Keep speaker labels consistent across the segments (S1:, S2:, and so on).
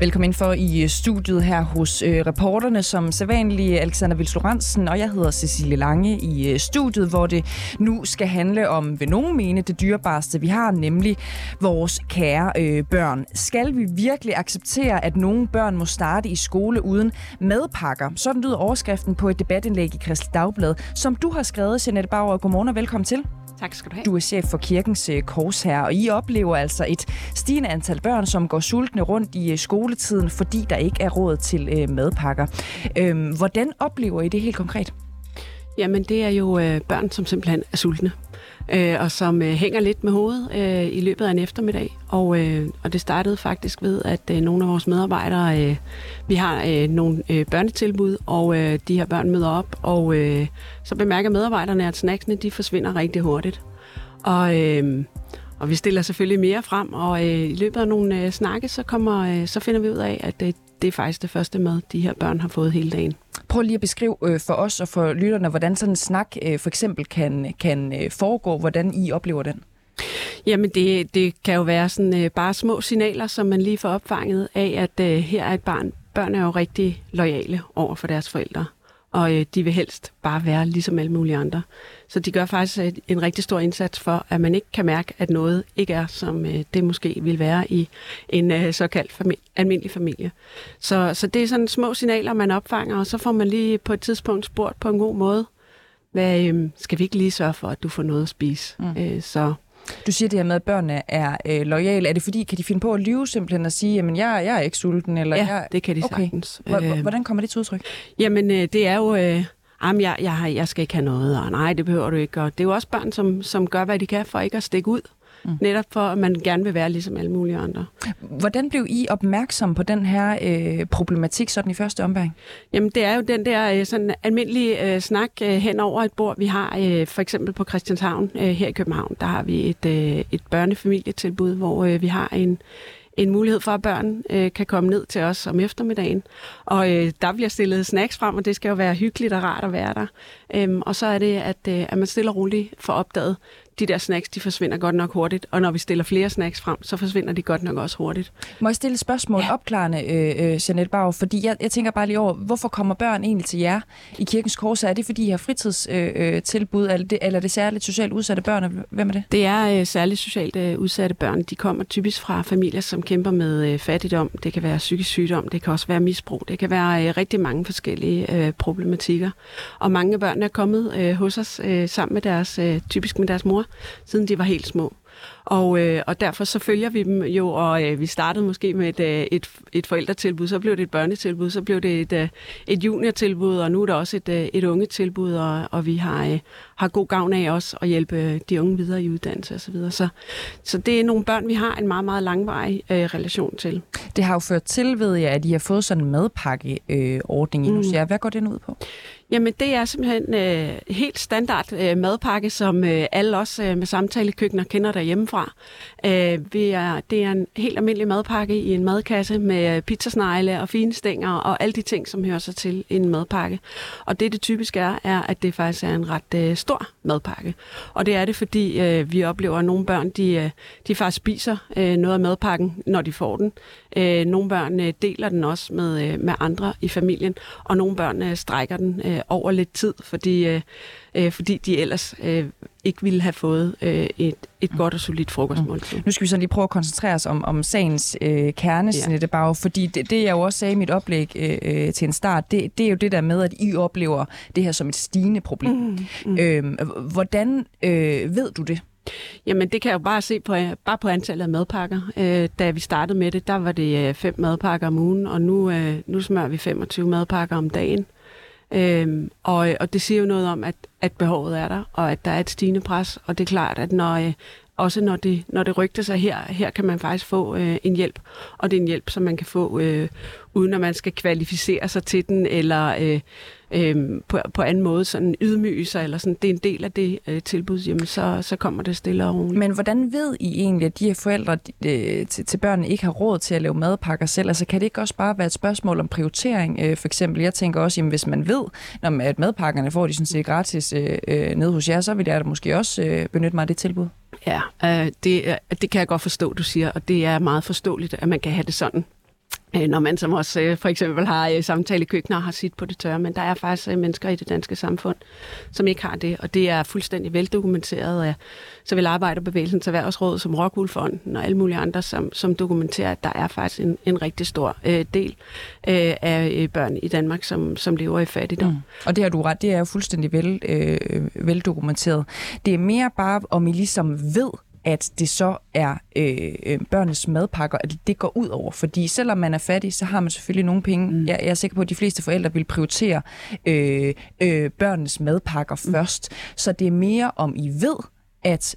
S1: Velkommen for i øh, studiet her hos øh, reporterne, som sædvanlige Alexander Vils og jeg hedder Cecilie Lange i øh, studiet, hvor det nu skal handle om, ved nogen mene, det dyrebareste, vi har, nemlig vores kære øh, børn. Skal vi virkelig acceptere, at nogle børn må starte i skole uden madpakker? Sådan lyder overskriften på et debatindlæg i Kristelig Dagblad, som du har skrevet, Jeanette Bauer. Godmorgen og velkommen til.
S2: Tak skal du have.
S1: Du er chef for kirkens øh, korsherre, og I oplever altså et stigende antal børn, som går sultne rundt i øh, skoletiden, fordi der ikke er råd til øh, madpakker. Øhm, hvordan oplever I det helt konkret?
S2: Jamen, det er jo øh, børn, som simpelthen er sultne, øh, og som øh, hænger lidt med hovedet øh, i løbet af en eftermiddag. Og, øh, og det startede faktisk ved, at øh, nogle af vores medarbejdere, øh, vi har øh, nogle øh, børnetilbud, og øh, de her børn møder op, og øh, så bemærker medarbejderne, at snacksene de forsvinder rigtig hurtigt. Og, øh, og vi stiller selvfølgelig mere frem, og øh, i løbet af nogle øh, snakke, så, kommer, øh, så finder vi ud af, at øh, det er faktisk det første mad, de her børn har fået hele dagen.
S1: Prøv lige at beskrive øh, for os og for lytterne, hvordan sådan en snak øh, for eksempel kan, kan øh, foregå, hvordan I oplever den.
S2: Jamen det, det kan jo være sådan øh, bare små signaler, som man lige får opfanget af, at øh, her er et barn. Børn er jo rigtig lojale over for deres forældre, og øh, de vil helst bare være ligesom alle mulige andre. Så de gør faktisk et, en rigtig stor indsats for, at man ikke kan mærke, at noget ikke er, som øh, det måske vil være i en øh, såkaldt familie, almindelig familie. Så, så det er sådan små signaler, man opfanger, og så får man lige på et tidspunkt spurgt på en god måde, hvad, øh, skal vi ikke lige sørge for, at du får noget at spise? Mm. Øh, så
S1: du siger det her med, at børnene er øh, lojale. Er det fordi, kan de finde på at lyve simpelthen og sige, jamen jeg, jeg er ikke sulten? Eller,
S2: ja,
S1: jeg...
S2: det kan de
S1: okay.
S2: sagtens.
S1: Hvordan kommer det til udtryk?
S2: Jamen, øh, det er jo... Øh, jamen, jeg, jeg, jeg skal ikke have noget, og nej, det behøver du ikke. Og det er jo også børn, som, som gør, hvad de kan for ikke at stikke ud. Mm. Netop for, at man gerne vil være ligesom alle mulige andre.
S1: Hvordan blev I opmærksom på den her øh, problematik sådan i første omgang?
S2: Jamen, det er jo den der øh, sådan almindelige øh, snak øh, hen over et bord. Vi har øh, for eksempel på Christianshavn øh, her i København, der har vi et, øh, et børnefamilietilbud, hvor øh, vi har en, en mulighed for, at børn øh, kan komme ned til os om eftermiddagen. Og øh, der bliver stillet snacks frem, og det skal jo være hyggeligt og rart at være der. Øhm, og så er det, at, øh, at man stille og roligt får opdaget, de der snacks, de forsvinder godt nok hurtigt, og når vi stiller flere snacks frem, så forsvinder de godt nok også hurtigt.
S1: Må jeg stille et spørgsmål ja. opklarende, øh, øh, Jeanette Bauer, fordi jeg, jeg tænker bare lige over, hvorfor kommer børn egentlig til jer i Kirkens Kors? Er det, fordi I har fritidstilbud, øh, eller, det, eller er det særligt socialt udsatte børn? Hvem er det?
S2: Det er øh, særligt socialt øh, udsatte børn. De kommer typisk fra familier, som kæmper med øh, fattigdom. Det kan være psykisk sygdom, det kan også være misbrug. Det kan være øh, rigtig mange forskellige øh, problematikker. Og mange af børnene er kommet øh, hos os øh, sammen med deres, øh, typisk med deres mor, siden de var helt små. Og, øh, og derfor så følger vi dem jo, og øh, vi startede måske med et, øh, et, et forældretilbud, så blev det et børnetilbud, så blev det et, øh, et juniortilbud, og nu er der også et, øh, et ungetilbud, og, og vi har, øh, har god gavn af også at hjælpe de unge videre i uddannelse osv. Så, videre. så, så det er nogle børn, vi har en meget, meget langvarig øh, relation til.
S1: Det har jo ført til, ved jeg, at I har fået sådan en madpakkeordning øh, i mm. Hvad går den ud på?
S2: Jamen, det er simpelthen øh, helt standard øh, madpakke, som øh, alle os øh, med samtalekøkkener kender derhjemmefra. Øh, vi er, det er en helt almindelig madpakke i en madkasse med pizzasnegle og fine stænger og alle de ting, som hører sig til en madpakke. Og det, det typisk er, er, at det faktisk er en ret øh, stor madpakke. Og det er det, fordi øh, vi oplever, at nogle børn, de, øh, de faktisk spiser øh, noget af madpakken, når de får den. Øh, nogle børn øh, deler den også med, øh, med andre i familien, og nogle børn øh, strækker den øh, over lidt tid, fordi, øh, øh fordi de ellers øh, ikke ville have fået øh, et, et godt og solidt frokostmåltid.
S1: Mm. Nu skal vi så lige prøve at koncentrere os om, om sagens øh, kerne, ja. Sinette Bag, fordi det, det, jeg jo også sagde i mit oplæg øh, til en start, det, det er jo det der med, at I oplever det her som et stigende problem. Mm. Mm. Øh, hvordan øh, ved du det?
S2: Jamen, det kan jeg jo bare se på, bare på antallet af madpakker. Øh, da vi startede med det, der var det øh, fem madpakker om ugen, og nu, øh, nu smører vi 25 madpakker om dagen. Øhm, og, og det siger jo noget om, at, at behovet er der, og at der er et stigende pres. Og det er klart, at når, øh, også når det, når det rygter sig her, her kan man faktisk få øh, en hjælp. Og det er en hjælp, som man kan få øh, uden at man skal kvalificere sig til den, eller øh, øh, på, på anden måde sådan ydmyge sig, eller sådan, det er en del af det øh, tilbud, jamen så, så kommer det stille og roligt.
S1: Men hvordan ved I egentlig, at de her forældre øh, til, til børnene ikke har råd til at lave madpakker selv? Altså kan det ikke også bare være et spørgsmål om prioritering? Øh, for eksempel, jeg tænker også, jamen hvis man ved, når at madpakkerne får de sådan set gratis øh, øh, nede hos jer, så vil jeg da måske også øh, benytte mig af det tilbud.
S2: Ja, øh, det, det kan jeg godt forstå, du siger, og det er meget forståeligt, at man kan have det sådan. Øh, når man som os øh, for eksempel har øh, i samtalekøkkener og har sit på det tørre, men der er faktisk mennesker i det danske samfund, som ikke har det, og det er fuldstændig veldokumenteret af såvel Arbejderbevægelsens Erhvervsråd som Rockwoolfonden og alle mulige andre, som, som dokumenterer, at der er faktisk en, en rigtig stor øh, del øh, af børn i Danmark, som, som lever i fattigdom. Mm.
S1: Og det har du ret, det er jo fuldstændig vel, øh, veldokumenteret. Det er mere bare, om I ligesom ved, at det så er øh, øh, børnenes madpakker, at det går ud over. Fordi selvom man er fattig, så har man selvfølgelig nogle penge. Mm. Jeg, jeg er sikker på, at de fleste forældre vil prioritere øh, øh, børnenes madpakker mm. først. Så det er mere om I ved, at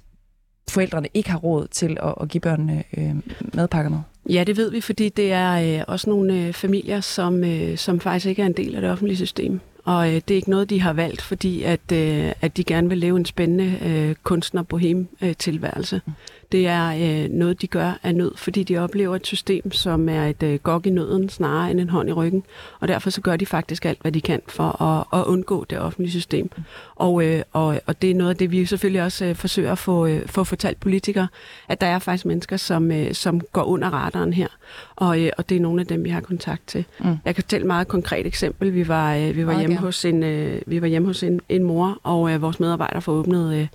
S1: forældrene ikke har råd til at, at give børnene øh, madpakker med.
S2: Ja, det ved vi, fordi det er øh, også nogle øh, familier, som, øh, som faktisk ikke er en del af det offentlige system. Og øh, det er ikke noget, de har valgt, fordi at, øh, at de gerne vil leve en spændende øh, kunstner-bohem-tilværelse. Øh, det er øh, noget, de gør af nød, fordi de oplever et system, som er et øh, gok i nøden, snarere end en hånd i ryggen. Og derfor så gør de faktisk alt, hvad de kan for at, at undgå det offentlige system. Og, øh, og, og det er noget af det, vi selvfølgelig også øh, forsøger at få, øh, få fortalt politikere, at der er faktisk mennesker, som, øh, som går under radaren her. Og, øh, og det er nogle af dem, vi har kontakt til. Mm. Jeg kan fortælle et meget konkret eksempel. Vi var, øh, vi var hjemme hos en, øh, vi var hjemme hos en, en mor, og øh, vores medarbejdere får åbnet, øh,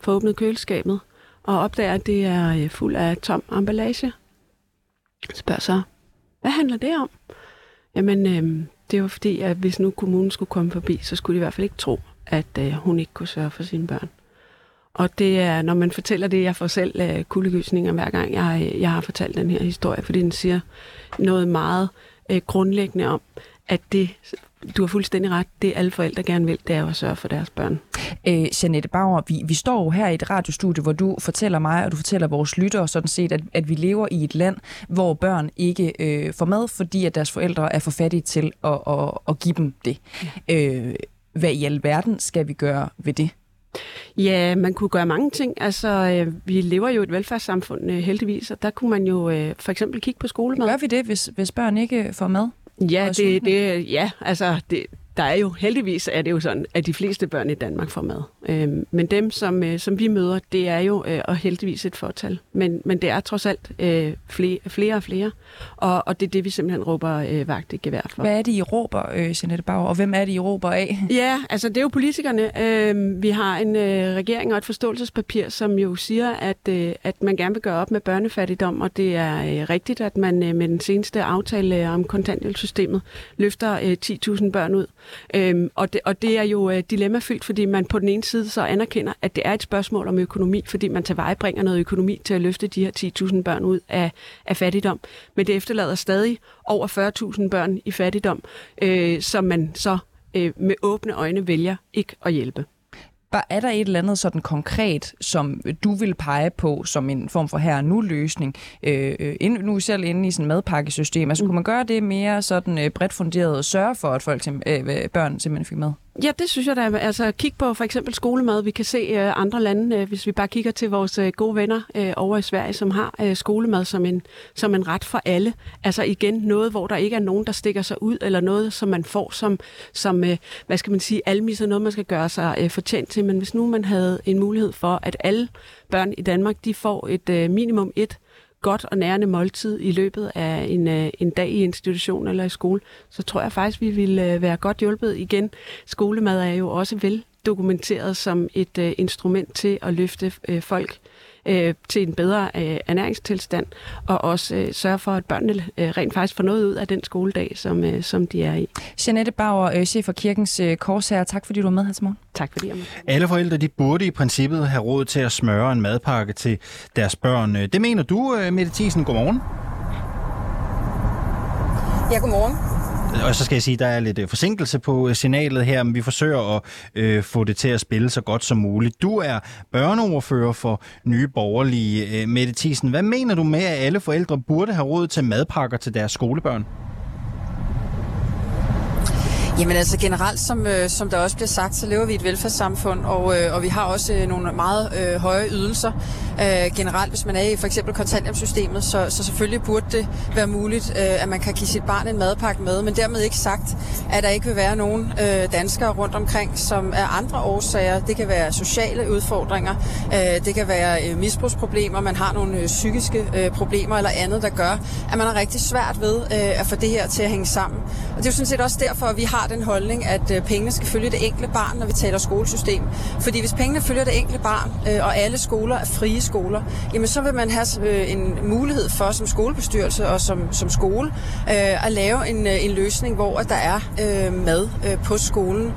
S2: får åbnet køleskabet og opdager, at det er øh, fuld af tom emballage. Spørger så, hvad handler det om? Jamen, øh, det var fordi, at hvis nu kommunen skulle komme forbi, så skulle de i hvert fald ikke tro, at øh, hun ikke kunne sørge for sine børn. Og det er, når man fortæller det, jeg får selv øh, kuldegysninger hver gang, jeg, øh, jeg har fortalt den her historie, fordi den siger noget meget øh, grundlæggende om, at det du har fuldstændig ret. Det alle forældre gerne vil, det er at sørge for deres børn.
S1: Øh, Janette Bauer, vi, vi står jo her i et radiostudie, hvor du fortæller mig, og du fortæller vores lyttere sådan set, at, at vi lever i et land, hvor børn ikke øh, får mad, fordi at deres forældre er for fattige til at, at, at give dem det. Ja. Øh, hvad i alverden skal vi gøre ved det?
S2: Ja, man kunne gøre mange ting. Altså, øh, vi lever jo i et velfærdssamfund øh, heldigvis, og der kunne man jo øh, for eksempel kigge på skolemad.
S1: Gør vi det, hvis, hvis børn ikke får mad?
S2: Ja, det, det, ja altså det, der er jo heldigvis er det jo sådan, at de fleste børn i Danmark får mad. Øhm, men dem, som, øh, som vi møder, det er jo øh, og heldigvis et fortal. Men, men det er trods alt øh, flere, flere og flere, og, og det er det, vi simpelthen råber øh, vagt i gevær for.
S1: Hvad er det, I råber, øh, Jeanette Bauer, og hvem er det, I råber af?
S2: Ja, altså det er jo politikerne. Øh, vi har en øh, regering og et forståelsespapir, som jo siger, at, øh, at man gerne vil gøre op med børnefattigdom, og det er øh, rigtigt, at man øh, med den seneste aftale øh, om kontanthjælpssystemet løfter øh, 10.000 børn ud. Øhm, og, det, og det er jo øh, dilemmafyldt, fordi man på den ene side så anerkender, at det er et spørgsmål om økonomi, fordi man tilvejebringer noget økonomi til at løfte de her 10.000 børn ud af, af fattigdom. Men det efterlader stadig over 40.000 børn i fattigdom, øh, som man så øh, med åbne øjne vælger ikke at hjælpe.
S1: Er der et eller andet sådan konkret, som du vil pege på som en form for her nu løsning? Øh, øh nu er selv inde i sådan madpakkesystem. Altså, mm. kunne man gøre det mere sådan øh, bredt funderet og sørge for, at folk, øh, børn simpelthen fik mad?
S2: Ja, det synes jeg da. Altså, kig på for eksempel skolemad. Vi kan se uh, andre lande, uh, hvis vi bare kigger til vores uh, gode venner uh, over i Sverige, som har uh, skolemad som en, som en ret for alle. Altså igen, noget, hvor der ikke er nogen, der stikker sig ud, eller noget, som man får som, som uh, hvad skal man sige, almis noget, man skal gøre sig uh, fortjent til. Men hvis nu man havde en mulighed for, at alle børn i Danmark, de får et uh, minimum et godt og nærende måltid i løbet af en, øh, en dag i institution eller i skole, så tror jeg faktisk, vi vil øh, være godt hjulpet igen. Skolemad er jo også vel dokumenteret som et øh, instrument til at løfte uh, folk uh, til en bedre uh, ernæringstilstand, og også uh, sørge for, at børnene uh, rent faktisk får noget ud af den skoledag, som, som de er i.
S1: Jeanette Bauer, chef for Kirkens uh, Korshær, tak fordi du var med her til morgen.
S2: Tak fordi jeg
S3: med. Alle forældre de burde i princippet have råd til at smøre en madpakke til deres børn. Det mener du, Mette Thiesen. Godmorgen.
S4: Ja, godmorgen.
S3: Og så skal jeg sige, at der er lidt øh, forsinkelse på øh, signalet her, men vi forsøger at øh, få det til at spille så godt som muligt. Du er børneoverfører for Nye Borgerlige. Øh, Mette Thiesen, hvad mener du med, at alle forældre burde have råd til madpakker til deres skolebørn?
S4: Jamen altså generelt, som, øh, som der også bliver sagt, så lever vi i et velfærdssamfund, og, øh, og vi har også øh, nogle meget øh, høje ydelser. Øh, generelt, hvis man er i for eksempel kontanthjælpssystemet, så, så selvfølgelig burde det være muligt, øh, at man kan give sit barn en madpakke med, men dermed ikke sagt, at der ikke vil være nogen øh, danskere rundt omkring, som er andre årsager. Det kan være sociale udfordringer, øh, det kan være øh, misbrugsproblemer, man har nogle øh, psykiske øh, problemer eller andet, der gør, at man har rigtig svært ved øh, at få det her til at hænge sammen. Og det er jo sådan set også derfor, at vi har den holdning, at øh, pengene skal følge det enkelte barn, når vi taler skolesystem. Fordi hvis pengene følger det enkelte barn, øh, og alle skoler er frie skoler, jamen så vil man have øh, en mulighed for som skolebestyrelse og som, som skole at lave en, en løsning, hvor der er mad på skolen.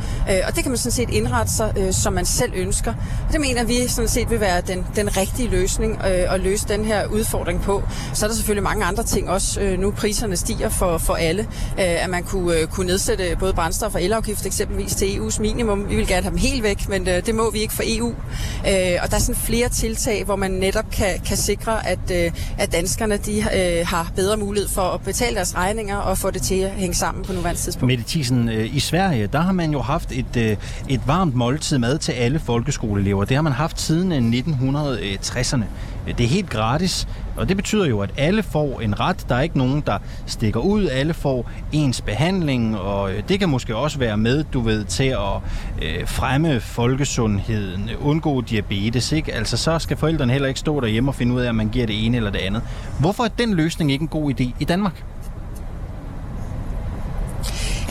S4: Og det kan man sådan set indrette sig, som man selv ønsker. Og det mener vi sådan set vil være den, den rigtige løsning at løse den her udfordring på. Så er der selvfølgelig mange andre ting også. Nu priserne stiger for, for alle. At man kunne, øh, kunne nedsætte både brændstof og elafgift eksempelvis til EU's minimum. Vi vil gerne have dem helt væk, men øh, det må vi ikke for EU. Øh, og der er sådan flere tiltag, hvor man netop kan, kan sikre, at, at danskerne de, har bedre mulighed for at betale deres regninger og få det til at hænge sammen på nuværende tidspunkt.
S3: Mette Thiesen, i Sverige, der har man jo haft et, et varmt måltid mad til alle folkeskoleelever. Det har man haft siden 1960'erne. Øh, det er helt gratis, og det betyder jo, at alle får en ret. Der er ikke nogen, der stikker ud. Alle får ens behandling, og øh, det kan måske også være med, du ved, til at øh, fremme folkesundheden, undgå diabetes. Ikke? Altså, så skal forældrene heller ikke stå derhjemme og finde ud af, om man giver det ene eller det andet. Hvorfor er den løsning ikke en god idé i Danmark?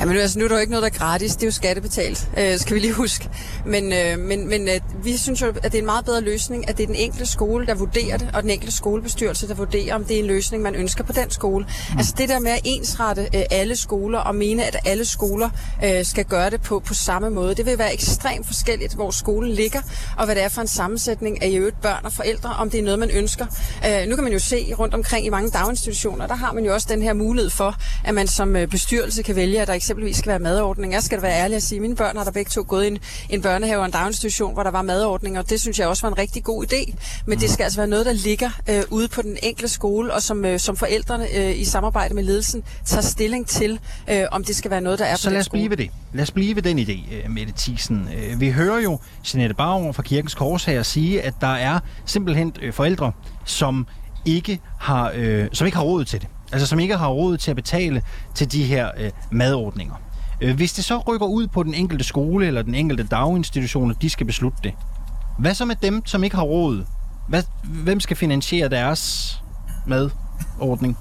S4: Jamen altså, nu er der jo ikke noget, der er gratis. Det er jo skattebetalt, øh, skal vi lige huske. Men, øh, men, men øh, vi synes jo, at det er en meget bedre løsning, at det er den enkelte skole, der vurderer det, og den enkelte skolebestyrelse, der vurderer, om det er en løsning, man ønsker på den skole. Mm. Altså det der med at ensrette øh, alle skoler og mene, at alle skoler øh, skal gøre det på, på samme måde, det vil være ekstremt forskelligt, hvor skolen ligger, og hvad det er for en sammensætning af i øvrigt børn og forældre, om det er noget, man ønsker. Øh, nu kan man jo se rundt omkring i mange daginstitutioner, der har man jo også den her mulighed for, at man som øh, bestyrelse kan vælge, at der eksempelvis skal være madordning. Jeg skal da være ærlig at sige, at mine børn har der begge to gået i en, en børnehave og en daginstitution, hvor der var madordning, og det synes jeg også var en rigtig god idé. Men det skal altså være noget, der ligger øh, ude på den enkelte skole, og som, øh, som forældrene øh, i samarbejde med ledelsen tager stilling til, øh, om det skal være noget, der er
S3: Så
S4: på
S3: lad os
S4: skole.
S3: blive ved det. Lad os blive ved den idé, øh, Mette Thiesen. Øh, Vi hører jo Jeanette Bauer fra Kirkens Kors her sige, at der er simpelthen øh, forældre, som ikke har, øh, som ikke har råd til det. Altså som ikke har råd til at betale til de her øh, madordninger. Øh, hvis det så rykker ud på den enkelte skole eller den enkelte daginstitution, at de skal beslutte det. Hvad så med dem, som ikke har råd? Hvad, hvem skal finansiere deres madordning?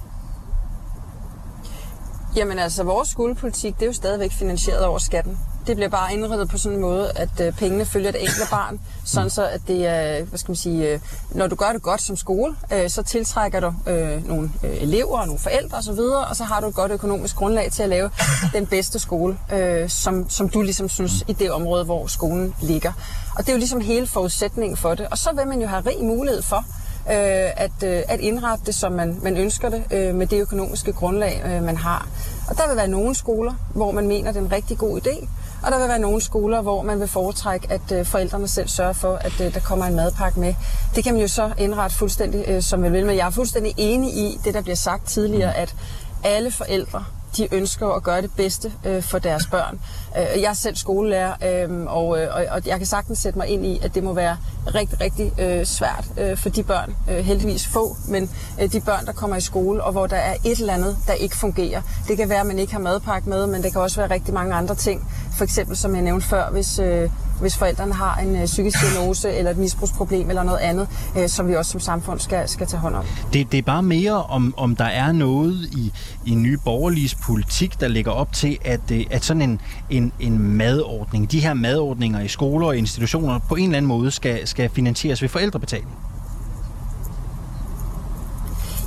S4: Jamen altså, vores skolepolitik, det er jo stadigvæk finansieret over skatten. Det bliver bare indrettet på sådan en måde, at øh, pengene følger det enkelte barn, sådan så at det er, hvad skal man sige, øh, når du gør det godt som skole, øh, så tiltrækker du øh, nogle øh, elever og nogle forældre osv., og, og så har du et godt økonomisk grundlag til at lave den bedste skole, øh, som, som du ligesom synes i det område, hvor skolen ligger. Og det er jo ligesom hele forudsætningen for det. Og så vil man jo have rig mulighed for, øh, at, øh, at indrette det, som man, man ønsker det, øh, med det økonomiske grundlag, øh, man har. Og der vil være nogle skoler, hvor man mener, det er en rigtig god idé, og der vil være nogle skoler, hvor man vil foretrække, at øh, forældrene selv sørger for, at øh, der kommer en madpakke med. Det kan man jo så indrette fuldstændig, øh, som man vil, men jeg er fuldstændig enig i det, der bliver sagt tidligere, at alle forældre de ønsker at gøre det bedste øh, for deres børn. Øh, jeg er selv skolelærer, øh, og, øh, og, og jeg kan sagtens sætte mig ind i, at det må være rigtig, rigtig øh, svært øh, for de børn, øh, heldigvis få, men øh, de børn, der kommer i skole, og hvor der er et eller andet, der ikke fungerer. Det kan være, at man ikke har madpakke med, men det kan også være rigtig mange andre ting. For eksempel, som jeg nævnte før, hvis, øh, hvis forældrene har en øh, psykisk diagnose eller et misbrugsproblem eller noget andet, øh, som vi også som samfund skal, skal tage hånd om.
S3: Det, det er bare mere, om, om der er noget i, i nye borgerliges politik, der ligger op til, at, øh, at sådan en, en, en madordning, de her madordninger i skoler og institutioner, på en eller anden måde skal, skal finansieres ved forældrebetaling.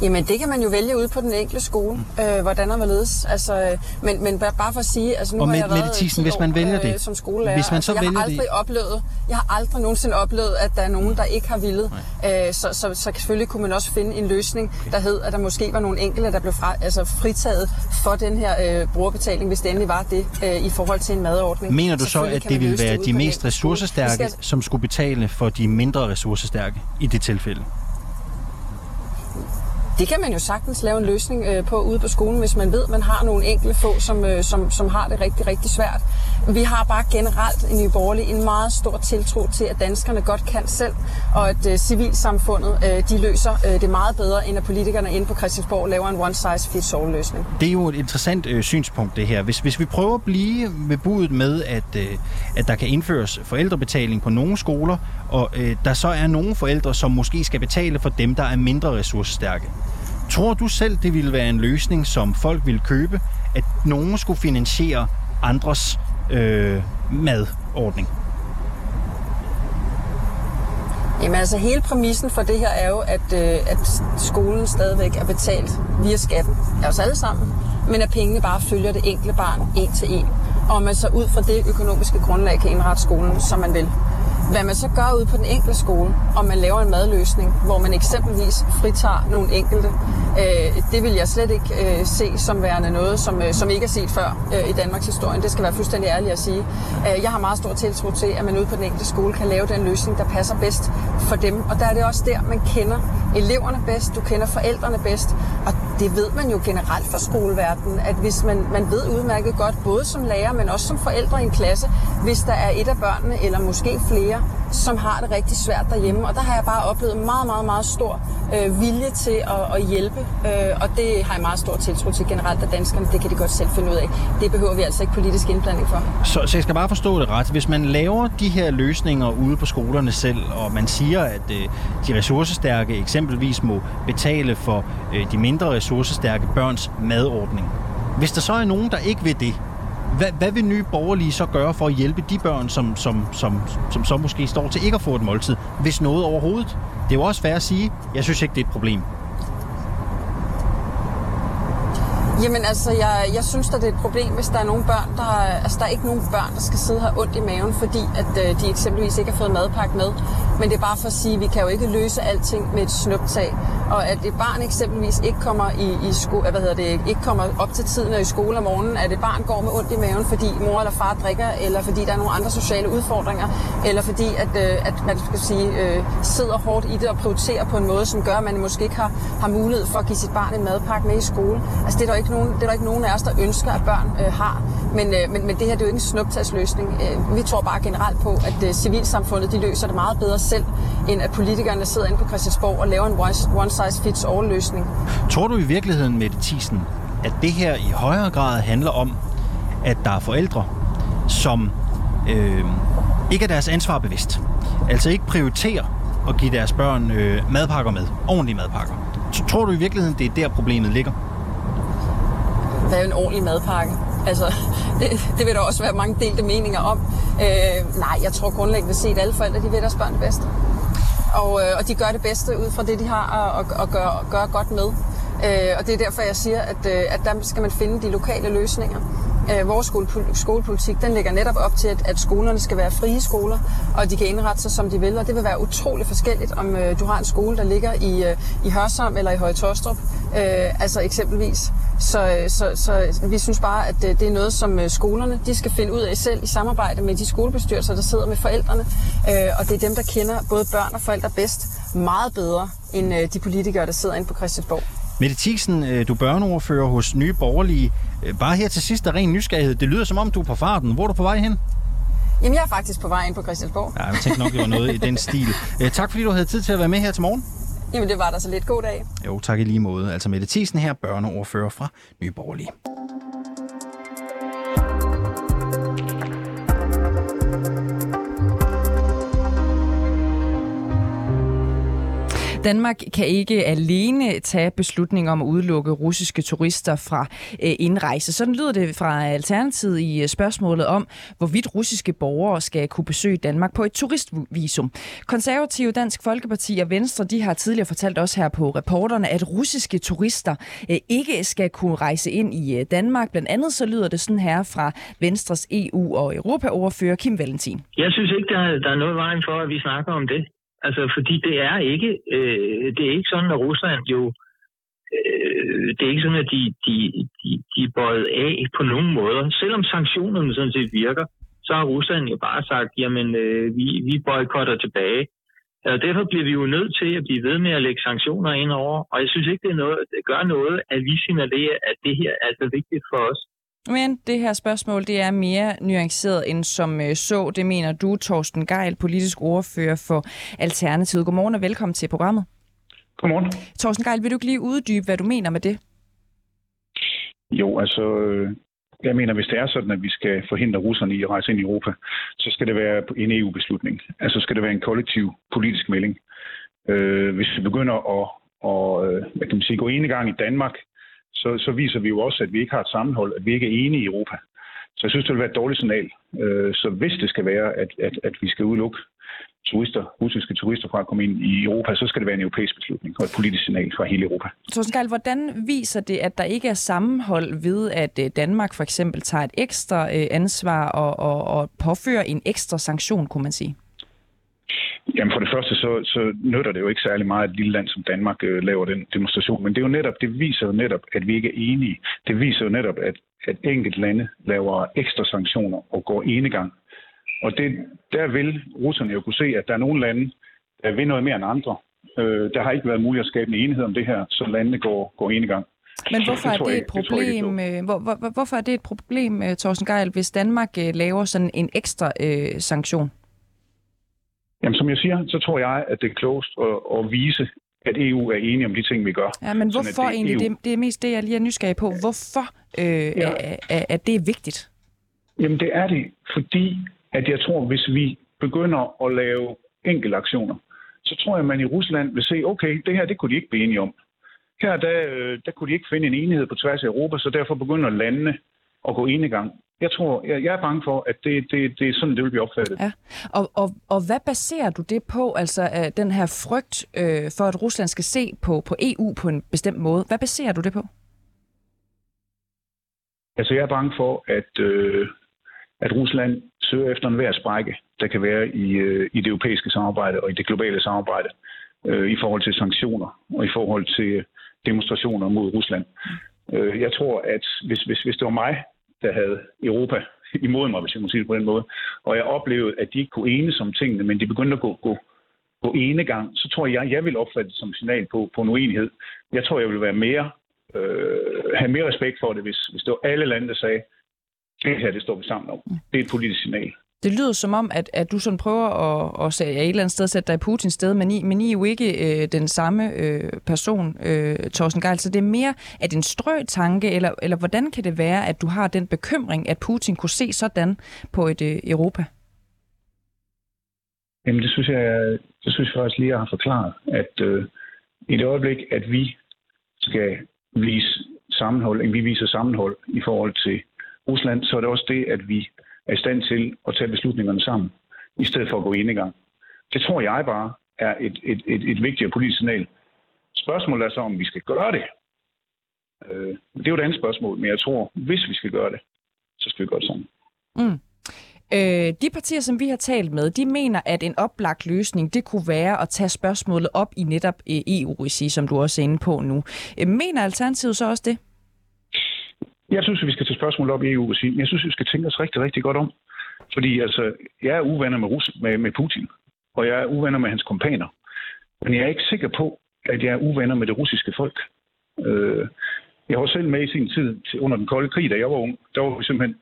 S4: Jamen, det kan man jo vælge ude på den enkelte skole, øh, hvordan og hvorledes. Altså, øh, men, men bare for at sige, altså nu
S3: Og
S4: har
S3: Mette-
S4: jeg været
S3: Thiesen,
S4: 10
S3: hvis man vælger det,
S4: øh, som skolelærer.
S3: hvis man så
S4: altså, jeg har
S3: det-
S4: aldrig oplevet, jeg har aldrig nogensinde oplevet, at der er nogen, der ikke har villet. Øh, så, så, så selvfølgelig kunne man også finde en løsning, der hed, at der måske var nogle enkelte, der blev fra, altså fritaget for den her øh, brugerbetaling, hvis det endelig var det, øh, i forhold til en madordning.
S3: Mener du så, at det ville være
S4: ude
S3: de mest ressourcestærke,
S4: skal-
S3: som skulle betale for de mindre ressourcestærke i det tilfælde?
S4: Det kan man jo sagtens lave en løsning øh, på ude på skolen, hvis man ved, at man har nogle enkelte få, som, øh, som, som har det rigtig, rigtig svært. Vi har bare generelt i Nye Borgerlige en meget stor tiltro til, at danskerne godt kan selv, og at øh, civilsamfundet øh, de løser øh, det meget bedre, end at politikerne inde på Christiansborg laver en one-size-fits-all-løsning.
S3: Det er jo et interessant øh, synspunkt, det her. Hvis, hvis vi prøver at blive med budet med, at, øh, at der kan indføres forældrebetaling på nogle skoler, og øh, der så er nogle forældre, som måske skal betale for dem, der er mindre ressourcestærke. Tror du selv, det ville være en løsning, som folk ville købe, at nogen skulle finansiere andres øh, madordning?
S4: Jamen altså hele præmissen for det her er jo, at, øh, at skolen stadigvæk er betalt via skatten af os alle sammen, men at pengene bare følger det enkelte barn en til en. Og man så ud fra det økonomiske grundlag kan indrette skolen, som man vil. Hvad man så gør ude på den enkelte skole, om man laver en madløsning, hvor man eksempelvis fritager nogle enkelte, øh, det vil jeg slet ikke øh, se som værende noget, som, øh, som ikke er set før øh, i Danmarks historie. Det skal være fuldstændig ærligt at sige. Øh, jeg har meget stor tiltro til, at man ude på den enkelte skole kan lave den løsning, der passer bedst for dem. Og der er det også der, man kender eleverne bedst, du kender forældrene bedst, og det ved man jo generelt fra skoleverdenen, at hvis man, man ved udmærket godt, både som lærer, men også som forældre i en klasse, hvis der er et af børnene, eller måske flere, som har det rigtig svært derhjemme. Og der har jeg bare oplevet meget, meget, meget stor øh, vilje til at, at hjælpe. Øh, og det har jeg meget stor tiltro til generelt, at danskerne, det kan de godt selv finde ud af. Det behøver vi altså ikke politisk indblanding for.
S3: Så, så jeg skal bare forstå det ret. Hvis man laver de her løsninger ude på skolerne selv, og man siger, at øh, de ressourcestærke eksempelvis må betale for øh, de mindre ressourcestærke børns madordning. Hvis der så er nogen, der ikke vil det, hvad, hvad vil nye borgerlige så gøre for at hjælpe de børn, som, som, som, som så måske står til ikke at få et måltid, hvis noget overhovedet? Det er jo også fair at sige, jeg synes ikke, det er et problem.
S4: Jamen altså, jeg, jeg synes at det er et problem, hvis der er nogle børn, der... Altså, der er ikke nogen børn, der skal sidde her ondt i maven, fordi at øh, de eksempelvis ikke har fået madpakke med. Men det er bare for at sige, at vi kan jo ikke løse alting med et snuptag. Og at et barn eksempelvis ikke kommer i, i sko, hvad hedder det, ikke kommer op til tiden i skole om morgenen, at et barn går med ondt i maven, fordi mor eller far drikker, eller fordi der er nogle andre sociale udfordringer, eller fordi at, øh, at man skal sige, øh, sidder hårdt i det og prioriterer på en måde, som gør, at man måske ikke har, har mulighed for at give sit barn en madpakke med i skole. Altså det er der ikke nogen, det er der ikke nogen af os, der ønsker, at børn øh, har. Men, øh, men, men det her det er jo ikke en snuptagsløsning. Øh, vi tror bare generelt på, at øh, civilsamfundet de løser det meget bedre selv, end at politikerne sidder inde på Christiansborg og laver en one-size-fits-all-løsning.
S3: Tror du i virkeligheden, Mette Thiesen, at det her i højere grad handler om, at der er forældre, som øh, ikke er deres ansvar bevidst. Altså ikke prioriterer at give deres børn øh, madpakker med. Ordentlige madpakker. Tror du i virkeligheden, det er der problemet ligger?
S4: Der er en ordentlig madpakke? Altså, det, det vil der også være mange delte meninger om. Øh, nej, jeg tror grundlæggende set, at alle forældre de vil deres børn det bedste. Og, øh, og de gør det bedste ud fra det, de har at, at gøre, gøre godt med. Øh, og det er derfor, jeg siger, at, øh, at der skal man finde de lokale løsninger. Øh, vores skolepolitik den ligger netop op til, at, at skolerne skal være frie skoler, og de kan indrette sig, som de vil. Og det vil være utrolig forskelligt, om øh, du har en skole, der ligger i, øh, i Hørsholm eller i Høje Tostrup, øh, altså eksempelvis. Så, øh, så, så vi synes bare, at det, det er noget, som øh, skolerne de skal finde ud af selv i samarbejde med de skolebestyrelser, der sidder med forældrene. Øh, og det er dem, der kender både børn og forældre bedst meget bedre end de politikere, der sidder inde på Christiansborg.
S3: Mette Thiesen, øh, du er børneordfører hos Nye Borgerlige. Øh, bare her til sidst er ren nysgerrighed. Det lyder som om, du er på farten. Hvor er du på vej hen?
S4: Jamen, jeg er faktisk på vej ind på Christiansborg.
S3: Ja, jeg tænkte nok, det var noget i den stil. Øh, tak fordi du havde tid til at være med her til morgen.
S4: Jamen, det var der så lidt. God dag.
S3: Jo, tak i lige måde. Altså Mette Thiesen her, børneordfører fra Nye Borgerlige.
S1: Danmark kan ikke alene tage beslutning om at udelukke russiske turister fra øh, indrejse. Sådan lyder det fra Alternativet i øh, spørgsmålet om, hvorvidt russiske borgere skal kunne besøge Danmark på et turistvisum. Konservative Dansk Folkeparti og Venstre de har tidligere fortalt os her på reporterne, at russiske turister øh, ikke skal kunne rejse ind i Danmark. Blandt andet så lyder det sådan her fra Venstres EU- og Europaordfører Kim Valentin.
S5: Jeg synes ikke, der er, der er noget vejen for, at vi snakker om det. Altså, fordi det er ikke, øh, det er ikke sådan, at Rusland jo, øh, det er ikke sådan, at de, de, de, de er bøjet af på nogen måder. Selvom sanktionerne sådan set virker, så har Rusland jo bare sagt, jamen, øh, vi, vi boykotter tilbage. Og derfor bliver vi jo nødt til at blive ved med at lægge sanktioner ind over. Og jeg synes ikke, det, er noget, det gør noget, at vi signalerer, at det her er altså vigtigt for os.
S1: Men det her spørgsmål, det er mere nuanceret end som øh, så. Det mener du, Torsten Geil, politisk ordfører for Alternativet. Godmorgen og velkommen til programmet.
S6: Godmorgen.
S1: Torsten Geil, vil du ikke lige uddybe, hvad du mener med det?
S6: Jo, altså, øh, jeg mener, hvis det er sådan, at vi skal forhindre russerne i at rejse ind i Europa, så skal det være en EU-beslutning. Altså skal det være en kollektiv politisk melding. Øh, hvis vi begynder at, og, øh, hvad kan man sige, gå en gang i Danmark, så, så viser vi jo også, at vi ikke har et sammenhold, at vi ikke er enige i Europa. Så jeg synes, det vil være et dårligt signal. Øh, så hvis det skal være, at, at, at vi skal udelukke turister, russiske turister fra at komme ind i Europa, så skal det være en europæisk beslutning og et politisk signal fra hele Europa.
S1: Torsten Gall, hvordan viser det, at der ikke er sammenhold ved, at øh, Danmark for eksempel tager et ekstra øh, ansvar og, og, og påfører en ekstra sanktion, kunne man sige?
S6: Jamen for det første, så, så nytter det jo ikke særlig meget, at et lille land som Danmark øh, laver den demonstration. Men det er jo netop, det viser jo netop, at vi ikke er enige. Det viser jo netop, at, at enkelt lande laver ekstra sanktioner og går enegang. Og det, der vil russerne jo kunne se, at der er nogle lande, der vil noget mere end andre. Øh, der har ikke været muligt at skabe en enighed om det her, så landene går, går enegang.
S1: Men hvorfor er det et problem, det øh, hvor, hvor, hvorfor er det et problem, øh, Thorsten Geil, hvis Danmark øh, laver sådan en ekstra øh, sanktion?
S6: Jamen, som jeg siger, så tror jeg, at det er klogest at, at vise, at EU er enige om de ting, vi gør.
S1: Ja, men hvorfor Sådan, det egentlig? EU... Det, det er mest det, jeg lige er nysgerrig på. Hvorfor øh, ja. er, er, er det vigtigt?
S6: Jamen, det er det, fordi at jeg tror, hvis vi begynder at lave enkelte aktioner, så tror jeg, at man i Rusland vil se, okay, det her, det kunne de ikke blive enige om. Her, der, øh, der kunne de ikke finde en enighed på tværs af Europa, så derfor begynder landene at gå enegang. Jeg tror, jeg, jeg er bange for, at det, det, det er sådan, det vil blive opfattet.
S1: Ja. Og, og, og hvad baserer du det på, altså uh, den her frygt uh, for, at Rusland skal se på, på EU på en bestemt måde? Hvad baserer du det på?
S6: Altså, jeg er bange for, at, uh, at Rusland søger efter en hver sprække, der kan være i, uh, i det europæiske samarbejde og i det globale samarbejde uh, i forhold til sanktioner og i forhold til demonstrationer mod Rusland. Uh, jeg tror, at hvis, hvis, hvis det var mig, der havde Europa imod mig, hvis jeg må sige det på den måde. Og jeg oplevede, at de ikke kunne enes om tingene, men de begyndte at gå, gå, gå ene gang. Så tror jeg, jeg vil opfatte det som signal på, på en uenighed. Jeg tror, jeg vil være mere, øh, have mere respekt for det, hvis, hvis det var alle lande, der sagde, det her, det står vi sammen om. Det er et politisk signal.
S1: Det lyder som om, at, at du sådan prøver at, at, at et eller andet sted sætte dig i Putins sted, men I, men I er jo ikke øh, den samme øh, person, øh, Thorsten Geil. Så det er mere, at en strøtanke, eller, eller hvordan kan det være, at du har den bekymring, at Putin kunne se sådan på et øh, Europa?
S6: Jamen det synes jeg, det synes jeg faktisk lige, jeg har forklaret, at øh, i det øjeblik, at vi skal vise sammenhold, vi viser sammenhold i forhold til Rusland, så er det også det, at vi er i stand til at tage beslutningerne sammen, i stedet for at gå ind i gang. Det tror jeg bare er et, et, et, et vigtigere politisk signal. Spørgsmålet er så, om vi skal gøre det. Øh, det er jo et andet spørgsmål, men jeg tror, hvis vi skal gøre det, så skal vi gøre det sammen.
S1: Mm. Øh, de partier, som vi har talt med, de mener, at en oplagt løsning, det kunne være at tage spørgsmålet op i netop øh, EU-regi, som du også er inde på nu. Øh, mener Alternativet så også det?
S6: Jeg synes, at vi skal tage spørgsmålet op i EU og sige, men jeg synes, vi skal tænke os rigtig, rigtig godt om. Fordi altså, jeg er uvenner med, Rus- med, med Putin, og jeg er uvenner med hans kompaner. Men jeg er ikke sikker på, at jeg er uvenner med det russiske folk. Øh, jeg var selv med i sin tid til, under den kolde krig, da jeg var ung. Der var vi simpelthen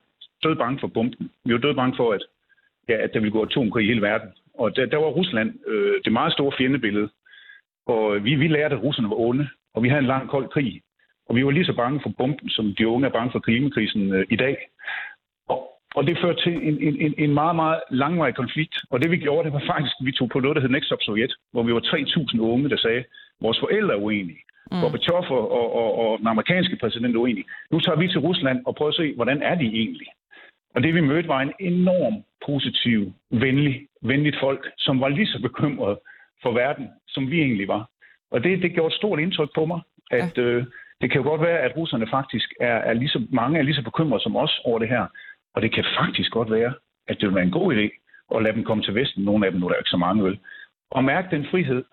S6: død bange for bomben. Vi var død bange for, at, ja, at der ville gå atomkrig i hele verden. Og der, der var Rusland øh, det meget store fjendebillede. Og øh, vi, vi lærte, at russerne var onde, og vi havde en lang kold krig. Og vi var lige så bange for bomben, som de unge er bange for klimakrisen øh, i dag. Og, og det førte til en, en, en meget, meget langvarig konflikt. Og det vi gjorde, det var faktisk, at vi tog på noget, der hed Next Stop Sovjet, hvor vi var 3.000 unge, der sagde, at vores forældre er uenige. Mm. Gorbachev og, og, og, og den amerikanske præsident er uenige. Nu tager vi til Rusland og prøver at se, hvordan er de egentlig? Og det vi mødte var en enorm positiv, venlig, venligt folk, som var lige så bekymret for verden, som vi egentlig var. Og det, det gjorde et stort indtryk på mig, at, ja. øh, det kan jo godt være, at russerne faktisk er, er lige så, mange er lige så bekymrede som os over det her. Og det kan faktisk godt være, at det vil være en god idé at lade dem komme til Vesten. Nogle af dem, nu er der ikke så mange vel. Og mærke den frihed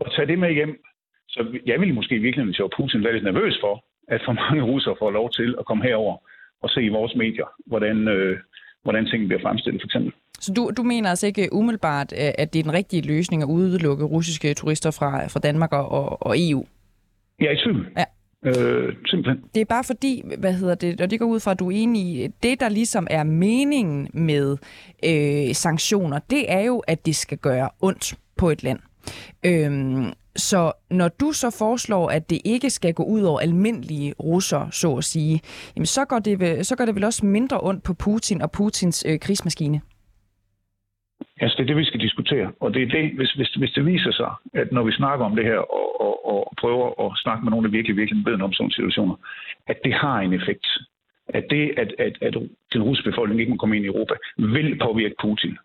S6: og tage det med hjem. Så jeg ville måske virkelig, hvis jeg var Putin, være lidt nervøs for, at for mange russere får lov til at komme herover og se i vores medier, hvordan, øh, hvordan tingene bliver fremstillet, for eksempel.
S1: Så du, du mener altså ikke umiddelbart, øh, at det er den rigtige løsning at udelukke russiske turister fra, fra Danmark og, og, og EU?
S6: Jeg er i tvivl.
S1: Ja.
S6: Øh, simpelthen.
S1: Det er bare fordi, hvad hedder det, og det går ud fra, at du er enig i, det der ligesom er meningen med øh, sanktioner, det er jo, at det skal gøre ondt på et land. Øhm, så når du så foreslår, at det ikke skal gå ud over almindelige russere, så at sige, jamen så går det, vel, så går det vel også mindre ondt på Putin og Putins øh, krigsmaskine?
S6: Altså, det er det, vi skal diskutere. Og det er det, hvis, hvis, hvis det viser sig, at når vi snakker om det her og, og, og prøver at snakke med nogen, der virkelig, virkelig ved om sådan situationer, at det har en effekt. At det, at, at, at den russiske befolkning ikke må komme ind i Europa, vil påvirke Putin.